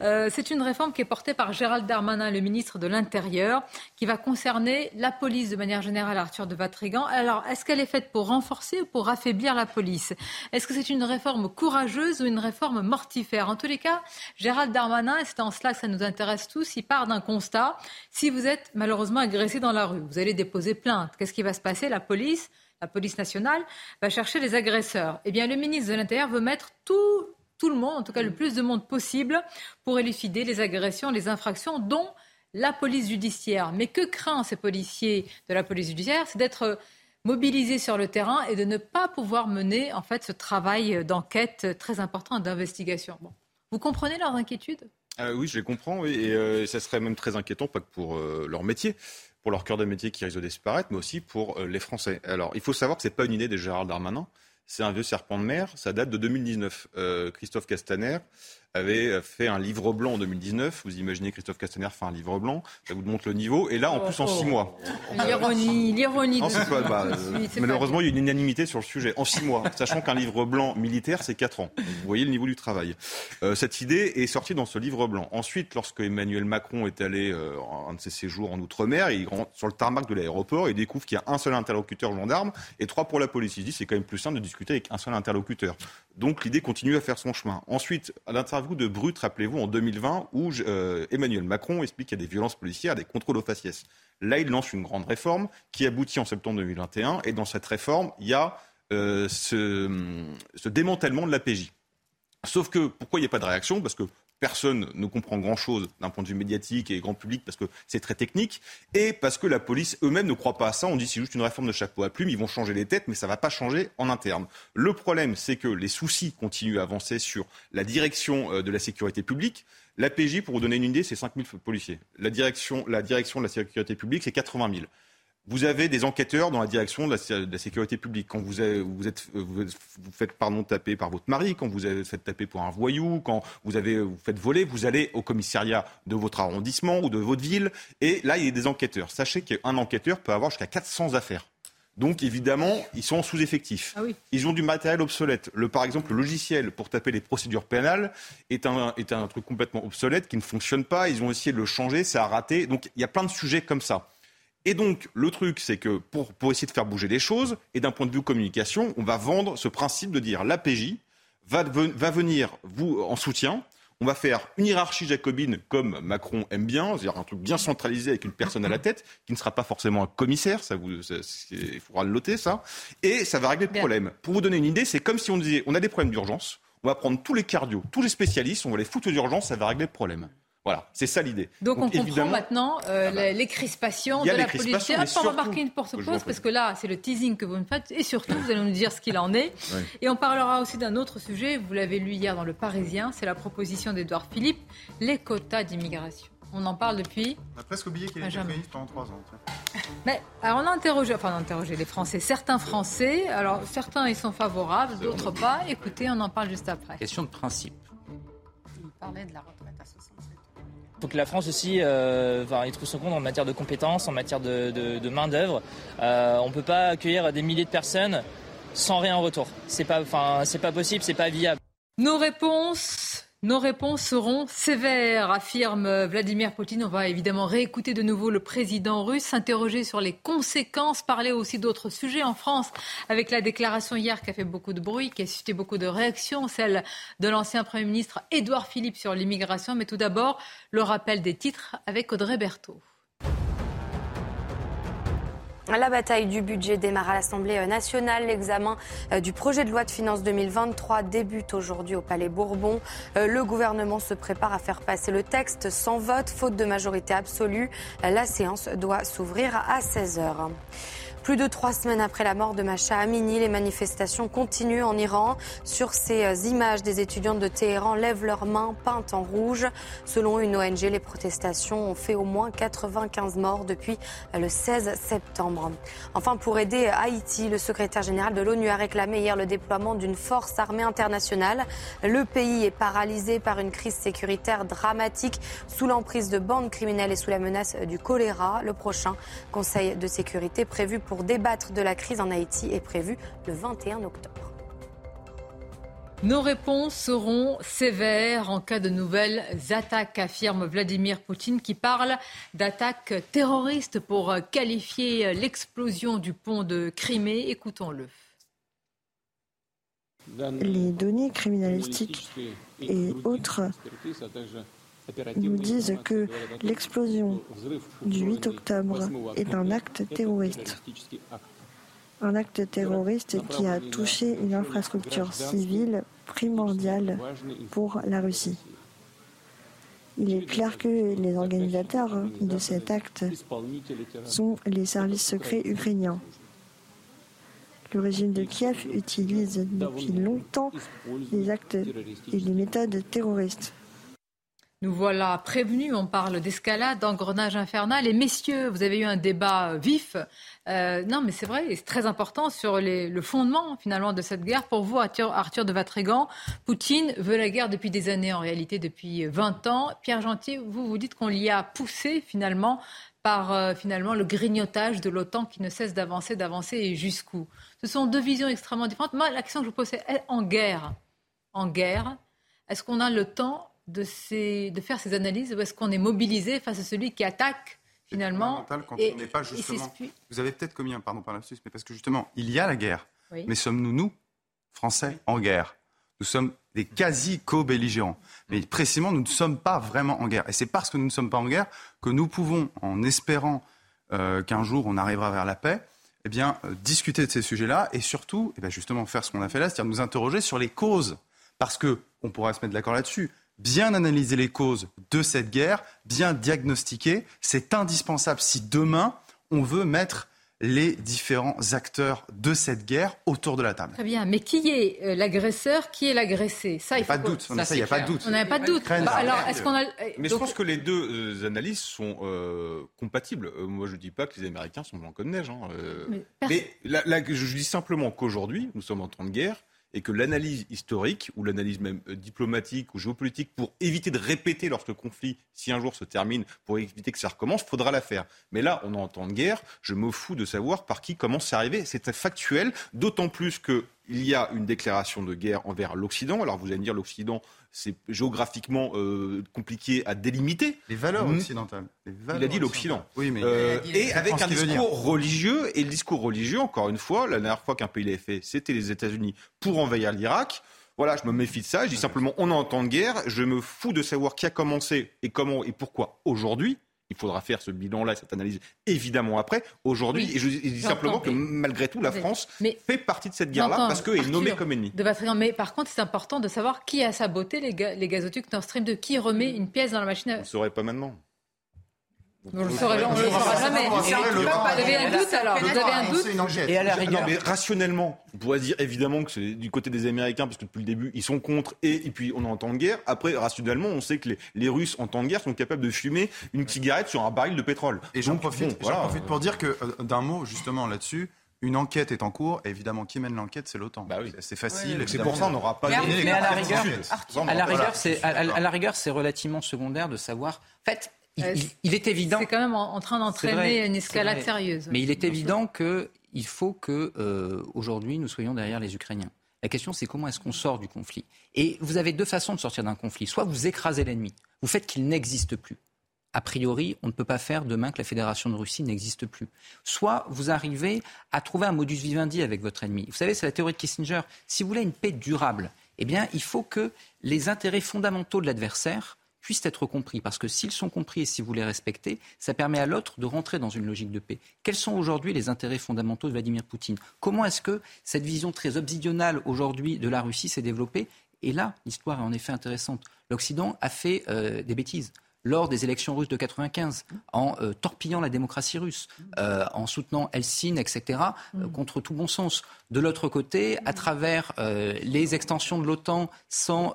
Euh, c'est une réforme qui est portée par Gérald Darmanin, le ministre de l'Intérieur, qui va concerner la police de manière générale, Arthur de Vatrigan. Alors, est-ce qu'elle est faite pour renforcer ou pour affaiblir la police? Est-ce que c'est une réforme courageuse ou une réforme mortifère? En tous les cas, Gérald Darmanin, c'est en cela que ça nous intéresse tous, il part d'un constat. Si vous êtes malheureusement agressé dans la rue, vous allez déposer plainte. Qu'est-ce qui va se passer? La police la police nationale, va chercher les agresseurs. Eh bien, le ministre de l'Intérieur veut mettre tout, le monde, en tout cas le plus de monde possible, pour élucider les agressions, les infractions, dont la police judiciaire. Mais que craint ces policiers de la police judiciaire? C'est d'être mobilisés sur le terrain et de ne pas pouvoir mener en fait ce travail d'enquête très important d'investigation. Vous comprenez leurs inquiétudes? Euh, Oui, je les comprends, et euh, ça serait même très inquiétant, pas que pour euh, leur métier, pour leur cœur de métier qui risque de disparaître, mais aussi pour les Français. Alors, il faut savoir que ce n'est pas une idée de Gérard Darmanin, c'est un vieux serpent de mer, ça date de 2019. Christophe Castaner avait fait un livre blanc en 2019. Vous imaginez Christophe Castaner faire un livre blanc, ça vous montre le niveau. Et là, en plus, en six mois. L'ironie, l'ironie. Bah, malheureusement, il y a une unanimité sur le sujet. En six mois, sachant qu'un livre blanc militaire, c'est quatre ans. vous voyez le niveau du travail. Euh, cette idée est sortie dans ce livre blanc. Ensuite, lorsque Emmanuel Macron est allé euh, un de ses séjours en Outre-mer, il rentre sur le tarmac de l'aéroport et découvre qu'il y a un seul interlocuteur gendarme et trois pour la police. Il dit c'est quand même plus simple de discuter avec un seul interlocuteur. Donc l'idée continue à faire son chemin. Ensuite, à l'interview de Brut, rappelez-vous, en 2020, où euh, Emmanuel Macron explique qu'il y a des violences policières, des contrôles aux faciès. Là, il lance une grande réforme qui aboutit en septembre 2021. Et dans cette réforme, il y a euh, ce, ce, démantèlement de la PJ. Sauf que, pourquoi il n'y a pas de réaction? Parce que personne ne comprend grand-chose d'un point de vue médiatique et grand public parce que c'est très technique, et parce que la police eux-mêmes ne croit pas à ça. On dit c'est juste une réforme de chapeau à plume, ils vont changer les têtes, mais ça ne va pas changer en interne. Le problème, c'est que les soucis continuent à avancer sur la direction euh, de la sécurité publique. La PJ, pour vous donner une idée, c'est 5000 policiers. La direction, la direction de la sécurité publique, c'est 80 000 vous avez des enquêteurs dans la direction de la, sécurité publique. Quand vous, êtes, vous, êtes, vous faites pardon taper par votre mari, quand vous êtes fait taper pour un voyou, quand vous avez vous faites voler, vous allez au commissariat de votre arrondissement ou de votre ville, et là il y a des enquêteurs. Sachez qu'un enquêteur peut avoir jusqu'à 400 affaires. Donc évidemment, ils sont en sous-effectif. Ah oui. Ils ont du matériel obsolète. Le, par exemple, le logiciel pour taper les procédures pénales est un, est un truc complètement obsolète qui ne fonctionne pas. Ils ont essayé de le changer, ça a raté. Donc il y a plein de sujets comme ça. Et donc, le truc, c'est que pour, pour, essayer de faire bouger les choses, et d'un point de vue communication, on va vendre ce principe de dire l'APJ va, va venir vous en soutien. On va faire une hiérarchie jacobine comme Macron aime bien, c'est-à-dire un truc bien centralisé avec une personne à la tête, qui ne sera pas forcément un commissaire, ça vous, il faudra le noter ça, et ça va régler le problème. Pour vous donner une idée, c'est comme si on disait, on a des problèmes d'urgence, on va prendre tous les cardio, tous les spécialistes, on va les foutre d'urgence, ça va régler le problème. Voilà, c'est ça l'idée. Donc, on comprend maintenant euh, ah bah, les crispations de la police. Je pas remarquer une porte pause parce que là, c'est le teasing que vous me faites et surtout, vous allez nous dire ce qu'il en est. Et on parlera aussi d'un autre sujet. Vous l'avez lu hier dans Le Parisien. C'est la proposition d'Edouard Philippe, les quotas d'immigration. On en parle depuis. On a presque oublié qu'il était ministre pendant trois ans. Mais alors on a interrogé, enfin on a interrogé les Français, certains Français. Alors certains ils sont favorables, d'autres pas. Écoutez, on en parle juste après. Question de principe. Il parlait de la retraite à 67 faut que la France aussi euh, enfin, trouve son compte en matière de compétences, en matière de, main-d'œuvre. Euh, on ne peut pas accueillir des milliers de personnes sans rien en retour. C'est pas, enfin, c'est pas possible, c'est pas viable. Nos réponses nos réponses seront sévères, affirme Vladimir Poutine. On va évidemment réécouter de nouveau le président russe, s'interroger sur les conséquences, parler aussi d'autres sujets en France, avec la déclaration hier qui a fait beaucoup de bruit, qui a suscité beaucoup de réactions, celle de l'ancien Premier ministre Édouard Philippe sur l'immigration. Mais tout d'abord, le rappel des titres avec Audrey Berthaud. La bataille du budget démarre à l'Assemblée nationale. L'examen euh, du projet de loi de finances 2023 débute aujourd'hui au Palais Bourbon. Euh, le gouvernement se prépare à faire passer le texte sans vote, faute de majorité absolue. La séance doit s'ouvrir à 16 heures. Plus de trois semaines après la mort de Macha Amini, les manifestations continuent en Iran. Sur ces euh, images, des étudiants de Téhéran lèvent leurs mains peintes en rouge. Selon une ONG, les protestations ont fait au moins 95 morts depuis euh, le 16 septembre. Enfin, pour aider Haïti, le secrétaire général de l'ONU a réclamé hier le déploiement d'une force armée internationale. Le pays est paralysé par une crise sécuritaire dramatique sous l'emprise de bandes criminelles et sous la menace du choléra. Le prochain Conseil de sécurité prévu pour pour débattre de la crise en Haïti est prévu le 21 octobre. Nos réponses seront sévères en cas de nouvelles attaques, affirme Vladimir Poutine, qui parle d'attaques terroristes pour qualifier l'explosion du pont de Crimée. Écoutons-le. Les données criminalistiques et autres nous disent que l'explosion du 8 octobre est un acte terroriste. Un acte terroriste qui a touché une infrastructure civile primordiale pour la Russie. Il est clair que les organisateurs de cet acte sont les services secrets ukrainiens. Le régime de Kiev utilise depuis longtemps les actes et les méthodes terroristes. Nous voilà prévenus, on parle d'escalade, d'engrenage infernal. Et messieurs, vous avez eu un débat vif. Euh, non, mais c'est vrai, c'est très important sur le fondement finalement de cette guerre. Pour vous, Arthur, de Vatrigan, Poutine veut la guerre depuis des années, en réalité depuis 20 ans. Pierre Gentil, vous vous dites qu'on l'y a poussé finalement par euh, finalement le grignotage de l'OTAN qui ne cesse d'avancer, d'avancer et jusqu'où? Ce sont deux visions extrêmement différentes. Moi, la question que je vous pose, c'est en guerre, en guerre, est-ce qu'on a le temps de, ces, de faire ces analyses ou est-ce qu'on est mobilisé face à celui qui attaque finalement quand et, on n'est pas justement. Vous avez peut-être commis un pardon par lapsus, mais parce que justement, il y a la guerre. Mais sommes-nous, nous, Français, en guerre? Nous sommes des quasi co-belligérants. Mais précisément, nous ne sommes pas vraiment en guerre. Et c'est parce que nous ne sommes pas en guerre que nous pouvons, en espérant euh, qu'un jour on arrivera vers la paix, eh bien, euh, discuter de ces sujets-là et surtout, eh bien, justement, faire ce qu'on a fait là, c'est-à-dire nous interroger sur les causes. Parce que on pourra se mettre d'accord là-dessus bien analyser les causes de cette guerre, bien diagnostiquer. C'est indispensable si demain on veut mettre les différents acteurs de cette guerre autour de la table. Très bien, mais qui est euh, l'agresseur, qui est l'agressé? Ça, il n'y a pas de doute. Ça, il n'y a pas de doute. On n'a pas de doute. Bah, alors, est-ce qu'on a Mais je pense que les deux euh, analyses sont euh, compatibles. moi, je ne dis pas que les Américains sont blancs comme neige. Hein, mais, je dis simplement qu'aujourd'hui, nous sommes en temps de guerre et que l'analyse historique ou l'analyse même euh, diplomatique ou géopolitique pour éviter de répéter lorsque le conflit, si un jour se termine, pour éviter que ça recommence, faudra la faire. Mais là, on est en temps de guerre, je me fous de savoir par qui commence à arriver. C'est factuel, d'autant plus que il y a une déclaration de guerre envers l'Occident. Alors vous allez me dire, l'Occident, c'est géographiquement euh, compliqué à délimiter. Les valeurs occidentales. il a dit l'Occident. Oui, mais euh, et avec un discours religieux. Et le discours religieux, encore une fois, la dernière fois qu'un pays l'a fait, c'était les États-Unis pour envahir l'Irak. Voilà, je me méfie de ça. Je dis simplement, on est en temps de guerre. Je me fous de savoir qui a commencé et comment et pourquoi aujourd'hui. Il faudra faire ce bilan-là, cette analyse évidemment après. Aujourd'hui, et je dis simplement que malgré tout, la France fait partie de cette guerre-là parce qu'elle est nommée comme ennemie. De mais par contre, c'est important de savoir qui a saboté les, les gazoducs Nord Stream 2, qui remet une pièce dans la machine. À... On ne saurait pas maintenant. On le saura, on le saura jamais. Vous avez un doute alors Vous avez un doute Et à la rigueur, mais rationnellement, on pourrait dire évidemment que c'est du côté des Américains parce que depuis le début ils sont contre et, puis on est en temps de guerre. Après, rationnellement, on sait que les, les, Russes en temps de guerre sont capables de fumer une cigarette sur un baril de pétrole. Et j'en profite, profite pour dire que euh, d'un mot justement là-dessus. Une enquête est en cours, et évidemment, qui mène l'enquête, c'est l'OTAN. Bah oui. C'est facile. c'est pour ça on n'aura pas. Mais, mais à la rigueur, à la rigueur, c'est à, la rigueur, c'est relativement secondaire de savoir. En fait, il, est évident. C'est quand même en, train d'entraîner une escalade sérieuse. Mais il est évident qu'il faut que euh, aujourd'hui nous soyons derrière les Ukrainiens. La question, c'est comment est-ce qu'on sort du conflit? Et vous avez deux façons de sortir d'un conflit. Soit vous écrasez l'ennemi, vous faites qu'il n'existe plus. A priori, on ne peut pas faire demain que la Fédération de Russie n'existe plus. Soit vous arrivez à trouver un modus vivendi avec votre ennemi. Vous savez, c'est la théorie de Kissinger. Si vous voulez une paix durable, eh bien, il faut que les intérêts fondamentaux de l'adversaire puissent être compris. Parce que s'ils sont compris et si vous les respectez, ça permet à l'autre de rentrer dans une logique de paix. Quels sont aujourd'hui les intérêts fondamentaux de Vladimir Poutine? Comment est-ce que cette vision très obsidionale aujourd'hui de la Russie s'est développée? Et là, l'histoire est en effet intéressante. L'Occident a fait euh, des bêtises lors des élections russes de 95, en euh, torpillant la démocratie russe, euh, en soutenant Helsinki, etc., contre tout bon sens. De l'autre côté, à travers les extensions de l'OTAN sans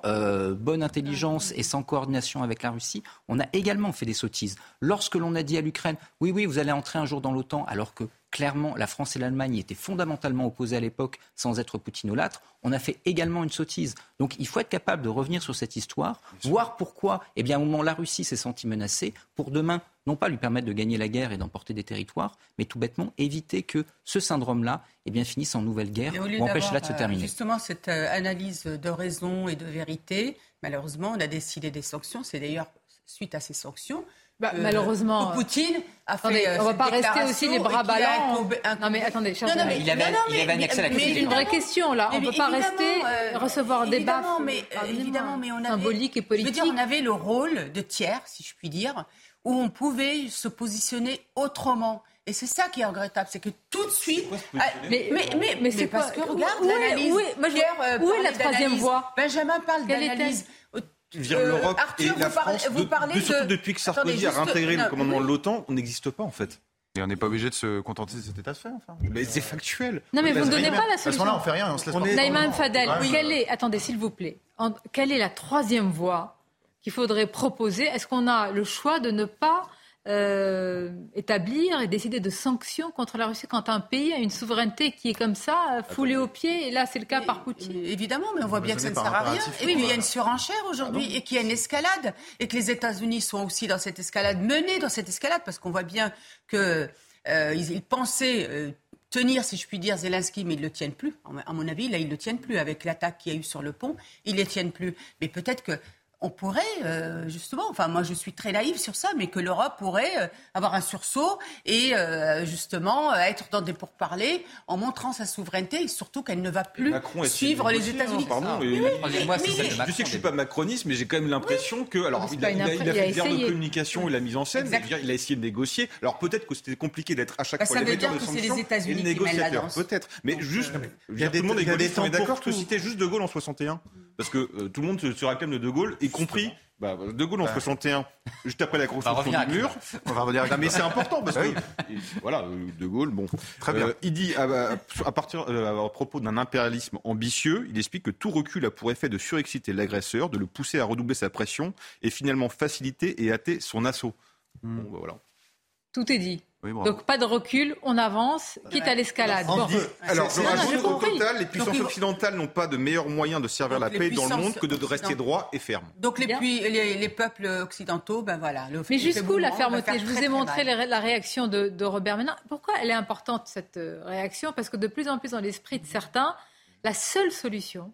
bonne intelligence et sans coordination avec la Russie, on a également fait des sottises. Lorsque l'on a dit à l'Ukraine, oui, oui, vous allez entrer un jour dans l'OTAN, alors que clairement, la France et l'Allemagne étaient fondamentalement opposées à l'époque sans être poutinolâtres. On a fait également une sottise. Donc il faut être capable de revenir sur cette histoire, voir pourquoi, eh bien, au moment où la Russie s'est sentie menacée, pour demain, non pas lui permettre de gagner la guerre et d'emporter des territoires, mais tout bêtement éviter que ce syndrome-là eh bien, finisse en nouvelle guerre ou empêche cela de se terminer. Justement, cette euh, analyse de raison et de vérité, malheureusement, on a décidé des sanctions. C'est d'ailleurs suite à ces sanctions bah, euh, malheureusement. Poutine a fait. on ne va pas rester aussi les bras ballants. Non, mais attendez, non, non, mais, il avait, il avait annexé la C'est une vraie question, là. On ne peut pas rester, euh, recevoir des baffes mais, euh, évidemment, mais on avait, symboliques et politiques. Je veux dire, on avait le rôle de tiers, si je puis dire, où on pouvait se positionner autrement. Et c'est ça qui est regrettable, c'est que tout de suite. Ah, mais, mais, mais, mais c'est parce que regarde l'analyse. Où est la troisième voie Benjamin parle d'analyse euh, L'Europe et la France, de, surtout depuis que Sarkozy a réintégré le commandement de l'OTAN, on n'existe pas en fait. Et on n'est pas obligé de se contenter de cet état de fait, enfin. Mais c'est factuel. Non, mais vous ne donnez pas la À ce solution. moment-là, on fait rien et on se laisse. Naïman Fadel, Ouais. quelle est, attendez s'il vous plaît, En- quelle est la troisième voie qu'il faudrait proposer Est-ce qu'on a le choix de ne pas euh, établir et décider de sanctions contre la Russie quand un pays a une souveraineté qui est comme ça, euh, foulée aux pieds Et là, c'est le cas par Poutine? Évidemment, mais on voit bien que ça ne sert à rien. Et puis il y a une surenchère aujourd'hui et qu'il y a une escalade et que les États-Unis sont aussi dans cette escalade, menés dans cette escalade, parce qu'on voit bien que euh, ils, ils pensaient euh, tenir, si je puis dire, Zelensky, mais ils ne le tiennent plus. À mon avis, là, ils ne le tiennent plus avec l'attaque qu'il y a eu sur le pont. Ils ne les tiennent plus. Mais peut-être que on pourrait, euh, justement, enfin moi je suis très naïve sur ça, mais que l'Europe pourrait euh, avoir un sursaut et euh, justement euh, être dans des pourparlers en montrant sa souveraineté et surtout qu'elle ne va plus suivre les hein, États-Unis. oui, de Je Macron, sais que je suis pas macroniste, mais j'ai quand même l'impression que, alors, il a, il a- impré- il a il a fait le verbe de essayé. communication et la mise en scène, dire, il a essayé de négocier. Alors peut-être que c'était compliqué d'être à chaque Bah, fois ça les veut dire metteurs de que c'est les sanctions États-Unis et le qui mènent la négociateur, peut-être. Mais juste, tout le monde des- est d'accord que tout. citer juste De Gaulle en 61 Parce que euh, tout le monde se, se réclame de De Gaulle, y compris bah, De Gaulle en 61, juste après la construction du mur. On va revenir à Non, mais c'est important parce que et voilà, euh, De Gaulle, bon, Très bien. Euh, il dit à, à- à partir euh, à propos d'un impérialisme ambitieux, il explique que tout recul a pour effet de surexciter l'agresseur, de le pousser à redoubler sa pression et finalement faciliter et hâter son assaut. Bon, bah, voilà. Tout est dit. Oui. Donc pas de recul, on avance, quitte à l'escalade. Bon. Alors, je rajoute au total, les puissances occidentales n'ont pas de meilleur moyen de servir la paix dans le monde que de rester droit et ferme. Donc les, Bien. puis- les, les peuples occidentaux, ben voilà. Le, Mais jusqu'où la fermeté? Je vous ai montré la réaction de, de Robert Ménard. Pourquoi elle est importante, cette euh, réaction? Parce que de plus en plus dans l'esprit de certains, la seule solution,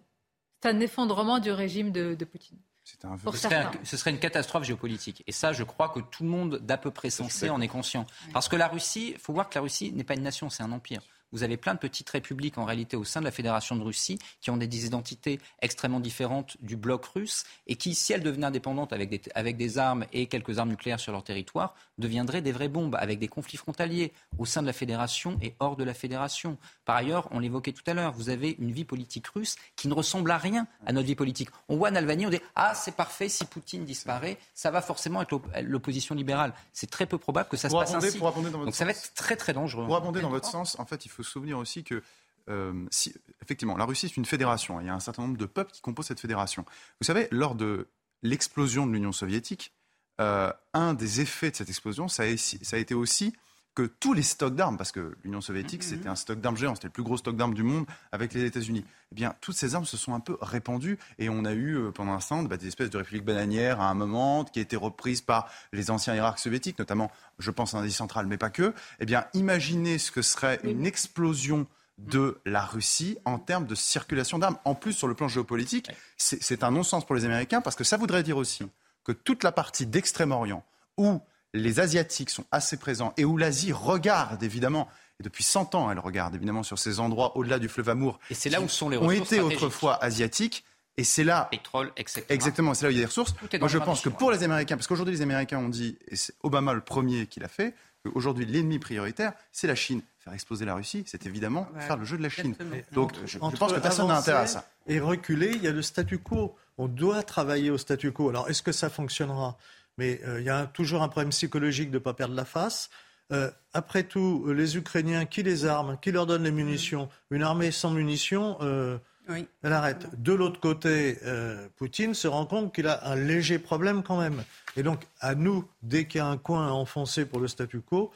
c'est un effondrement du régime de, de Poutine. C'est un Pour Ce serait, un- ce serait une catastrophe géopolitique. Et ça, je crois que tout le monde d'à peu près sensé en est conscient. Parce que la Russie, il faut voir que la Russie n'est pas une nation, c'est un empire. Vous avez plein de petites républiques en réalité au sein de la Fédération de Russie qui ont des identités extrêmement différentes du bloc russe et qui, si elles devenaient indépendantes avec des, avec des armes et quelques armes nucléaires sur leur territoire, deviendraient des vraies bombes avec des conflits frontaliers au sein de la Fédération et hors de la Fédération. Par ailleurs, on l'évoquait tout à l'heure, vous avez une vie politique russe qui ne ressemble à rien à notre vie politique. On voit en Albanie, on dit Ah, c'est parfait, si Poutine disparaît, ça va forcément être l'op- l'opposition libérale. C'est très peu probable que ça Pour se passe ainsi. pour abonder dans votre Donc ça va être très très dangereux. Pour abonder dans votre sens, en fait, il faut se souvenir aussi que, euh, si, effectivement, la Russie est une fédération. Il y a un certain nombre de peuples qui composent cette fédération. Vous savez, lors de l'explosion de l'Union soviétique, euh, un des effets de cette explosion, ça a été aussi que tous les stocks d'armes, parce que l'Union soviétique, c'était un stock d'armes géant, c'était le plus gros stock d'armes du monde avec les États-Unis. Eh bien, toutes ces armes se sont un peu répandues et on a eu euh, pendant un instant bah, des espèces de républiques bananières à un moment qui a été reprise par les anciens hiérarques soviétiques, notamment, je pense, en Asie centrale, mais pas que. Eh bien, imaginez ce que serait une explosion de la Russie en termes de circulation d'armes. En plus, sur le plan géopolitique, c'est un non-sens pour les Américains parce que ça voudrait dire aussi que toute la partie d'Extrême-Orient où les Asiatiques sont assez présents et où l'Asie regarde évidemment, et depuis 100 ans elle regarde évidemment sur ces endroits au-delà du fleuve Amour, Et c'est là qui où sont les ont ressources été stratégiques. autrefois asiatiques, et c'est là Pétrole, etc. Exactement, c'est là où il y a des ressources. Moi, je pense que pour les Américains, parce qu'aujourd'hui, les Américains ont dit, et c'est Obama le premier qui l'a fait, qu'aujourd'hui, l'ennemi prioritaire, c'est la Chine. Faire exploser la Russie, c'est évidemment Ouais, faire le jeu de la Chine. exactement. Donc, je, je pense que personne n'a intérêt à ça. Et reculer, il y a le statu quo. On doit travailler au statu quo. Alors, est-ce que ça fonctionnera? Mais euh, il y a toujours un problème psychologique de ne pas perdre la face. Euh, après tout, euh, les Ukrainiens, qui les arment, qui leur donne les munitions? Une armée sans munitions, euh, Oui. elle arrête. De l'autre côté, euh, Poutine se rend compte qu'il a un léger problème quand même. Et donc, à nous, dès qu'il y a un coin à enfoncer pour le statu quo,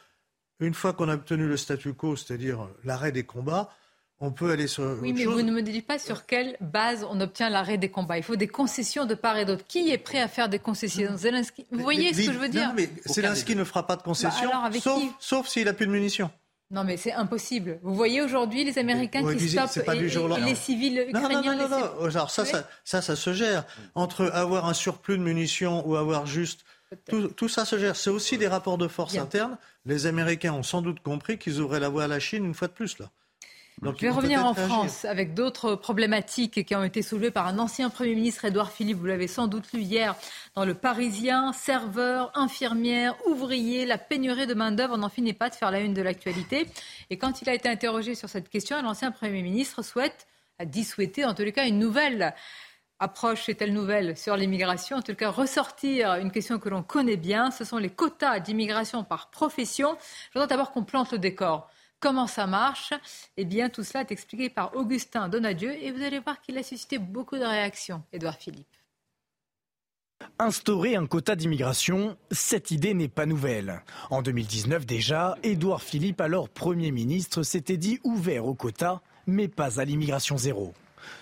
une fois qu'on a obtenu le statu quo, c'est-à-dire l'arrêt des combats, on peut aller sur Oui, autre mais chose. vous ne me dites pas sur quelle base on obtient l'arrêt des combats. Il faut des concessions de part et d'autre. Qui est prêt à faire des concessions? Zelensky? Vous voyez ce que je veux dire? Non, mais Zelensky ne fera pas de concession, Bah alors, avec sauf, qui? sauf s'il n'a plus de munitions. Non, mais c'est impossible. Vous voyez aujourd'hui les Américains qui stoppent c'est pas et, du jour au et lendemain. les civils Non, non, ukrainiens. non, non, laissés- non. Alors ça, ça, ça, ça se gère. Entre avoir un surplus de munitions ou avoir juste... Tout, tout ça se gère. C'est aussi des rapports de force Bien. internes. Les Américains ont sans doute compris qu'ils ouvraient la voie à la Chine une fois de plus. Là. Donc, Je vais revenir en. France avec d'autres problématiques qui ont été soulevées par un ancien Premier ministre, Édouard Philippe. Vous l'avez sans doute lu hier dans Le Parisien. Serveurs, infirmières, ouvriers, la pénurie de main-d'œuvre, on n'en finit pas de faire la une de l'actualité. Et quand il a été interrogé sur cette question, l'ancien Premier ministre souhaite, a dit souhaiter en tous les cas une nouvelle approche et telle nouvelle sur l'immigration, en tout cas ressortir une question que l'on connaît bien, ce sont les quotas d'immigration par profession. Je voudrais d'abord qu'on plante le décor. Comment ça marche Eh bien, tout cela est expliqué par Augustin Donadieu et vous allez voir qu'il a suscité beaucoup de réactions, Édouard Philippe. Instaurer un quota d'immigration, cette idée n'est pas nouvelle. En 2019 déjà, Édouard Philippe, alors Premier ministre, s'était dit ouvert au quota, mais pas à l'immigration zéro.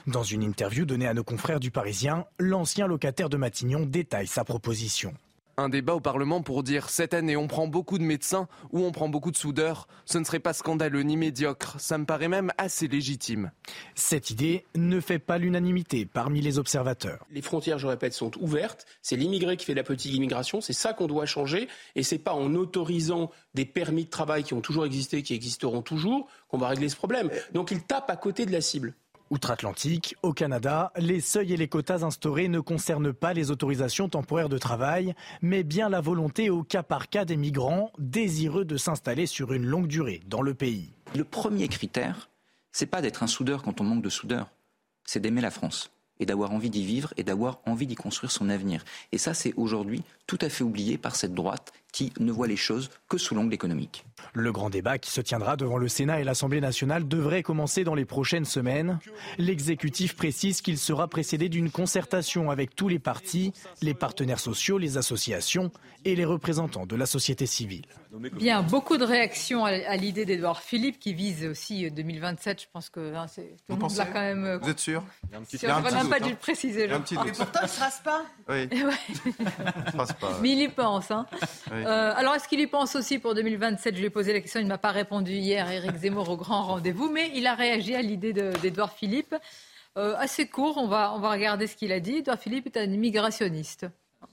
Dans une interview donnée à nos confrères du Parisien, l'ancien locataire de Matignon détaille sa proposition. Un débat au Parlement pour dire cette année on prend beaucoup de médecins ou on prend beaucoup de soudeurs, ce ne serait pas scandaleux ni médiocre, ça me paraît même assez légitime. Cette idée ne fait pas l'unanimité parmi les observateurs. Les frontières, je répète, sont ouvertes, c'est l'immigré qui fait la petite immigration, c'est ça qu'on doit changer et c'est pas en autorisant des permis de travail qui ont toujours existé, qui existeront toujours, qu'on va régler ce problème. Donc il tape à côté de la cible. Outre-Atlantique, au Canada, les seuils et les quotas instaurés ne concernent pas les autorisations temporaires de travail, mais bien la volonté au cas par cas des migrants désireux de s'installer sur une longue durée dans le pays. Le premier critère, c'est pas d'être un soudeur quand on manque de soudeurs, c'est d'aimer la France et d'avoir envie d'y vivre et d'avoir envie d'y construire son avenir. Et ça, c'est aujourd'hui tout à fait oublié par cette droite qui ne voit les choses que sous l'angle économique. Le grand débat qui se tiendra devant le Sénat et l'Assemblée nationale devrait commencer dans les prochaines semaines. L'exécutif précise qu'il sera précédé d'une concertation avec tous les partis, les partenaires sociaux, les associations et les représentants de la société civile. Bien, beaucoup de réactions à, l'idée d'Edouard Philippe qui vise aussi 2027. Je pense que hein, tout le monde l'a quand même. Euh, Vous êtes sûr Il y a un petit, si on n'a pas dû le préciser. Mais pourtant, il ne se rase pas. Oui. Mais il y pense. Hein. Euh, alors, est-ce qu'il y pense aussi pour 2027 Je lui ai posé la question, il ne m'a pas répondu hier, Éric Zemmour, au grand rendez-vous, mais il a réagi à l'idée d'Edouard Philippe. Euh, assez court, on va, on va regarder ce qu'il a dit. Edouard Philippe est un immigrationniste.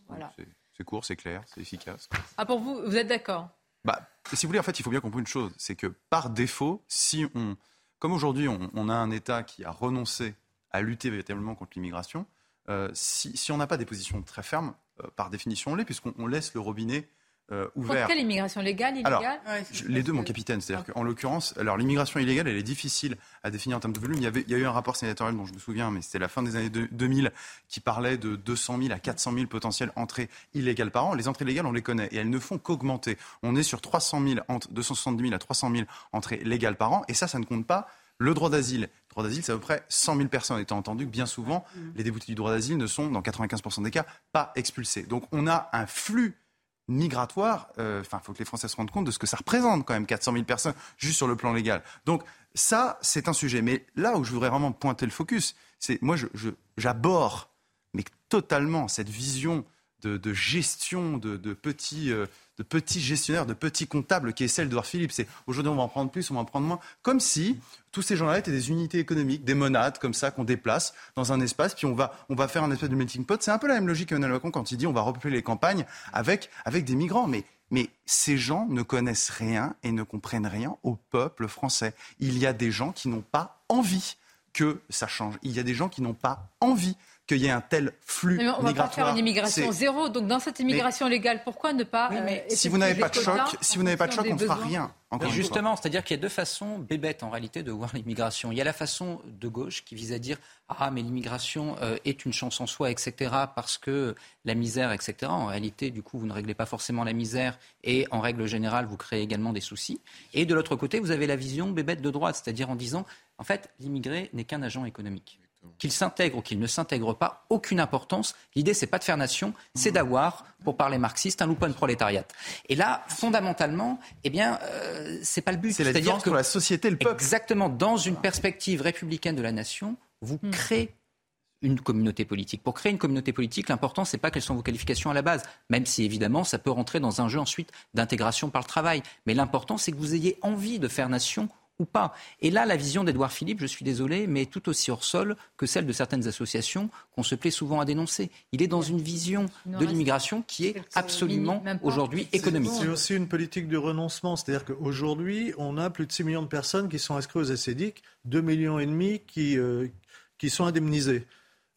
Voilà. C'est court, c'est clair, c'est efficace. Ah, pour vous, vous êtes d'accord? Bah, Si vous voulez, en fait, il faut bien comprendre une chose c'est que par défaut, si on. Comme aujourd'hui, on, a un État qui a renoncé à lutter véritablement contre l'immigration, euh, si, si, on n'a pas des positions très fermes, euh, par définition, on l'est, puisqu'on laisse le robinet euh, ouvert. Pour quelle immigration légale, illégale Les deux, mon capitaine. C'est-à-dire qu'en l'occurrence, alors l'immigration illégale, elle est difficile à définir en termes de volume. Il y, avait, il y a eu un rapport sénatorial dont je me souviens, mais c'était la fin des années 2000, qui parlait de 200 000 à 400 000 potentielles entrées illégales par an. Les entrées légales, on les connaît et elles ne font qu'augmenter. On est sur 300 000, entre 270 000 à 300 000 entrées légales par an, et ça, ça ne compte pas le droit d'asile. Le droit d'asile, c'est à peu près 100 000 personnes, étant entendu que bien souvent, mm. les déboutés du droit d'asile ne sont, dans 95% des cas, pas expulsés. Donc on a un flux migratoire. Euh, enfin, il faut que les Français se rendent compte de ce que ça représente quand même, 400 000 personnes juste sur le plan légal. Donc ça, c'est un sujet. Mais là où je voudrais vraiment pointer le focus, c'est moi, j'aborde, mais totalement cette vision de, gestion de, petits, euh, de petits gestionnaires, de petits comptables qui est celle d'Edouard Philippe. C'est aujourd'hui on va en prendre plus, on va en prendre moins. Comme si tous ces gens-là étaient des unités économiques, des monades comme ça qu'on déplace dans un espace, puis on va, on va faire un espèce de melting pot. C'est un peu la même logique qu'Emmanuel Macron quand il dit on va repeupler les campagnes avec, avec des migrants. Mais mais ces gens ne connaissent rien et ne comprennent rien au peuple français. Il y a des gens qui n'ont pas envie que ça change. Il y a des gens qui n'ont pas envie qu'il y ait un tel flux mais on ne va pas faire une immigration zéro. Donc dans cette immigration légale, pourquoi ne pas euh, Si vous n'avez pas de choc, si vous n'avez pas de choc, on ne fera rien. justement, c'est-à-dire qu'il y a deux façons bébêtes en réalité de voir l'immigration. Il y a la façon de gauche qui vise à dire ah mais l'immigration euh, est une chance en soi, etc. Parce que la misère, etc. En réalité, du coup, vous ne réglez pas forcément la misère et en règle générale, vous créez également des soucis. Et de l'autre côté, vous avez la vision bébête de droite, c'est-à-dire en disant en fait, l'immigré n'est qu'un agent économique qu'il s'intègre ou qu'il ne s'intègre pas, aucune importance. L'idée, c'est pas de faire nation, c'est d'avoir, pour parler marxiste, un loupon prolétariat. Et là, fondamentalement, eh bien, euh, c'est pas le but. C'est la différence que, la société, le peuple. Exactement. Dans une perspective républicaine de la nation, vous hmm. créez une communauté politique. Pour créer une communauté politique, l'important, c'est pas quelles sont vos qualifications à la base, même si évidemment ça peut rentrer dans un jeu ensuite d'intégration par le travail. Mais l'important, c'est que vous ayez envie de faire nation ou pas. Et là, la vision d'Edouard Philippe, je suis désolé, mais tout aussi hors sol que celle de certaines associations qu'on se plaît souvent à dénoncer. Il est dans une vision de l'immigration qui est absolument aujourd'hui économique. C'est aussi une politique de renoncement, c'est-à-dire qu'aujourd'hui, on a plus de 6 millions de personnes qui sont inscrites aux SCDIC, 2 millions et demi qui, euh, qui sont indemnisés.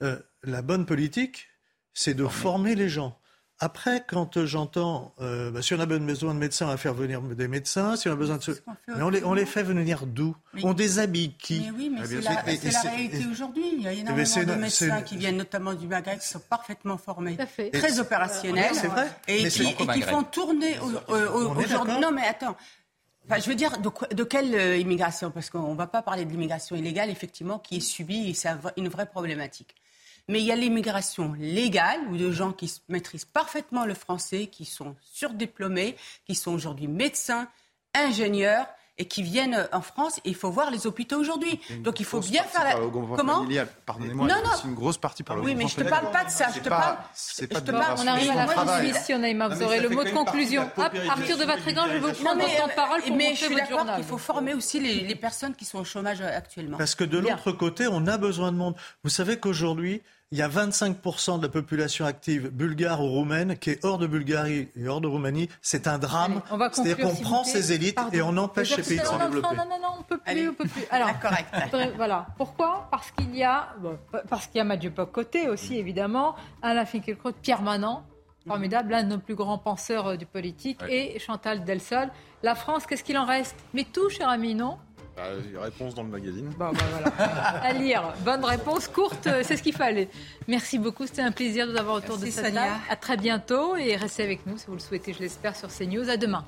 Euh, la bonne politique, c'est de former les gens Après, quand j'entends, euh, bah, si on a besoin de médecins, on va faire venir des médecins. Si on a besoin de... Mais on les, on les fait venir d'où? On déshabille qui? Mais oui, mais c'est la, la, réalité aujourd'hui. Il y a énormément de médecins qui viennent notamment du Maghreb, qui sont parfaitement formés, très opérationnels, et, qui, et qui font tourner aujourd'hui. Non, mais attends. Enfin, je veux dire, de, de quelle euh, immigration? Parce qu'on ne va pas parler de l'immigration illégale, effectivement, qui est subie, et c'est une vraie problématique. Mais il y a l'immigration légale, ou de gens qui maîtrisent parfaitement le français, qui sont surdiplômés, qui sont aujourd'hui médecins, ingénieurs, et qui viennent en France. Et il faut voir les hôpitaux aujourd'hui. Donc il faut bien faire la. Comment Pardonnez-moi, c'est une grosse partie par le Oui, mais je ne te parle pas de ça. Je te parle. Je te parle. On arrive à la fin de l'émission, Naïma. Vous aurez le mot de conclusion. Hop, Arthur de Vatrigan, je vais vous prendre votre temps de parole pour Mais je suis d'accord qu'il faut former aussi les personnes qui sont au chômage actuellement. Parce que de l'autre côté, on a besoin de monde. Vous savez qu'aujourd'hui, il y a 25% de la population active bulgare ou roumaine qui est hors de Bulgarie et hors de Roumanie. C'est un drame. C'est-à-dire qu'on prend ces élites et on empêche ces pays de se développer. Non, non, non, on peut plus, on peut plus. Alors, correct. voilà. Pourquoi? Parce qu'il y a, bon, parce qu'il y a Mathieu Pocoté aussi, évidemment, Alain Finkielkraut, Pierre Manant, formidable, l'un de nos plus grands penseurs euh, du politique, et Chantal Delsol. La France, qu'est-ce qu'il en reste? Mais tout, cher ami, non? Bah, réponse dans le magazine. Bon, bah, voilà. à lire. Bonne réponse, courte, euh, c'est ce qu'il fallait. Merci beaucoup, c'était un plaisir de vous avoir autour de cette table. À très bientôt et restez avec nous si vous le souhaitez, je l'espère, sur CNews. À demain.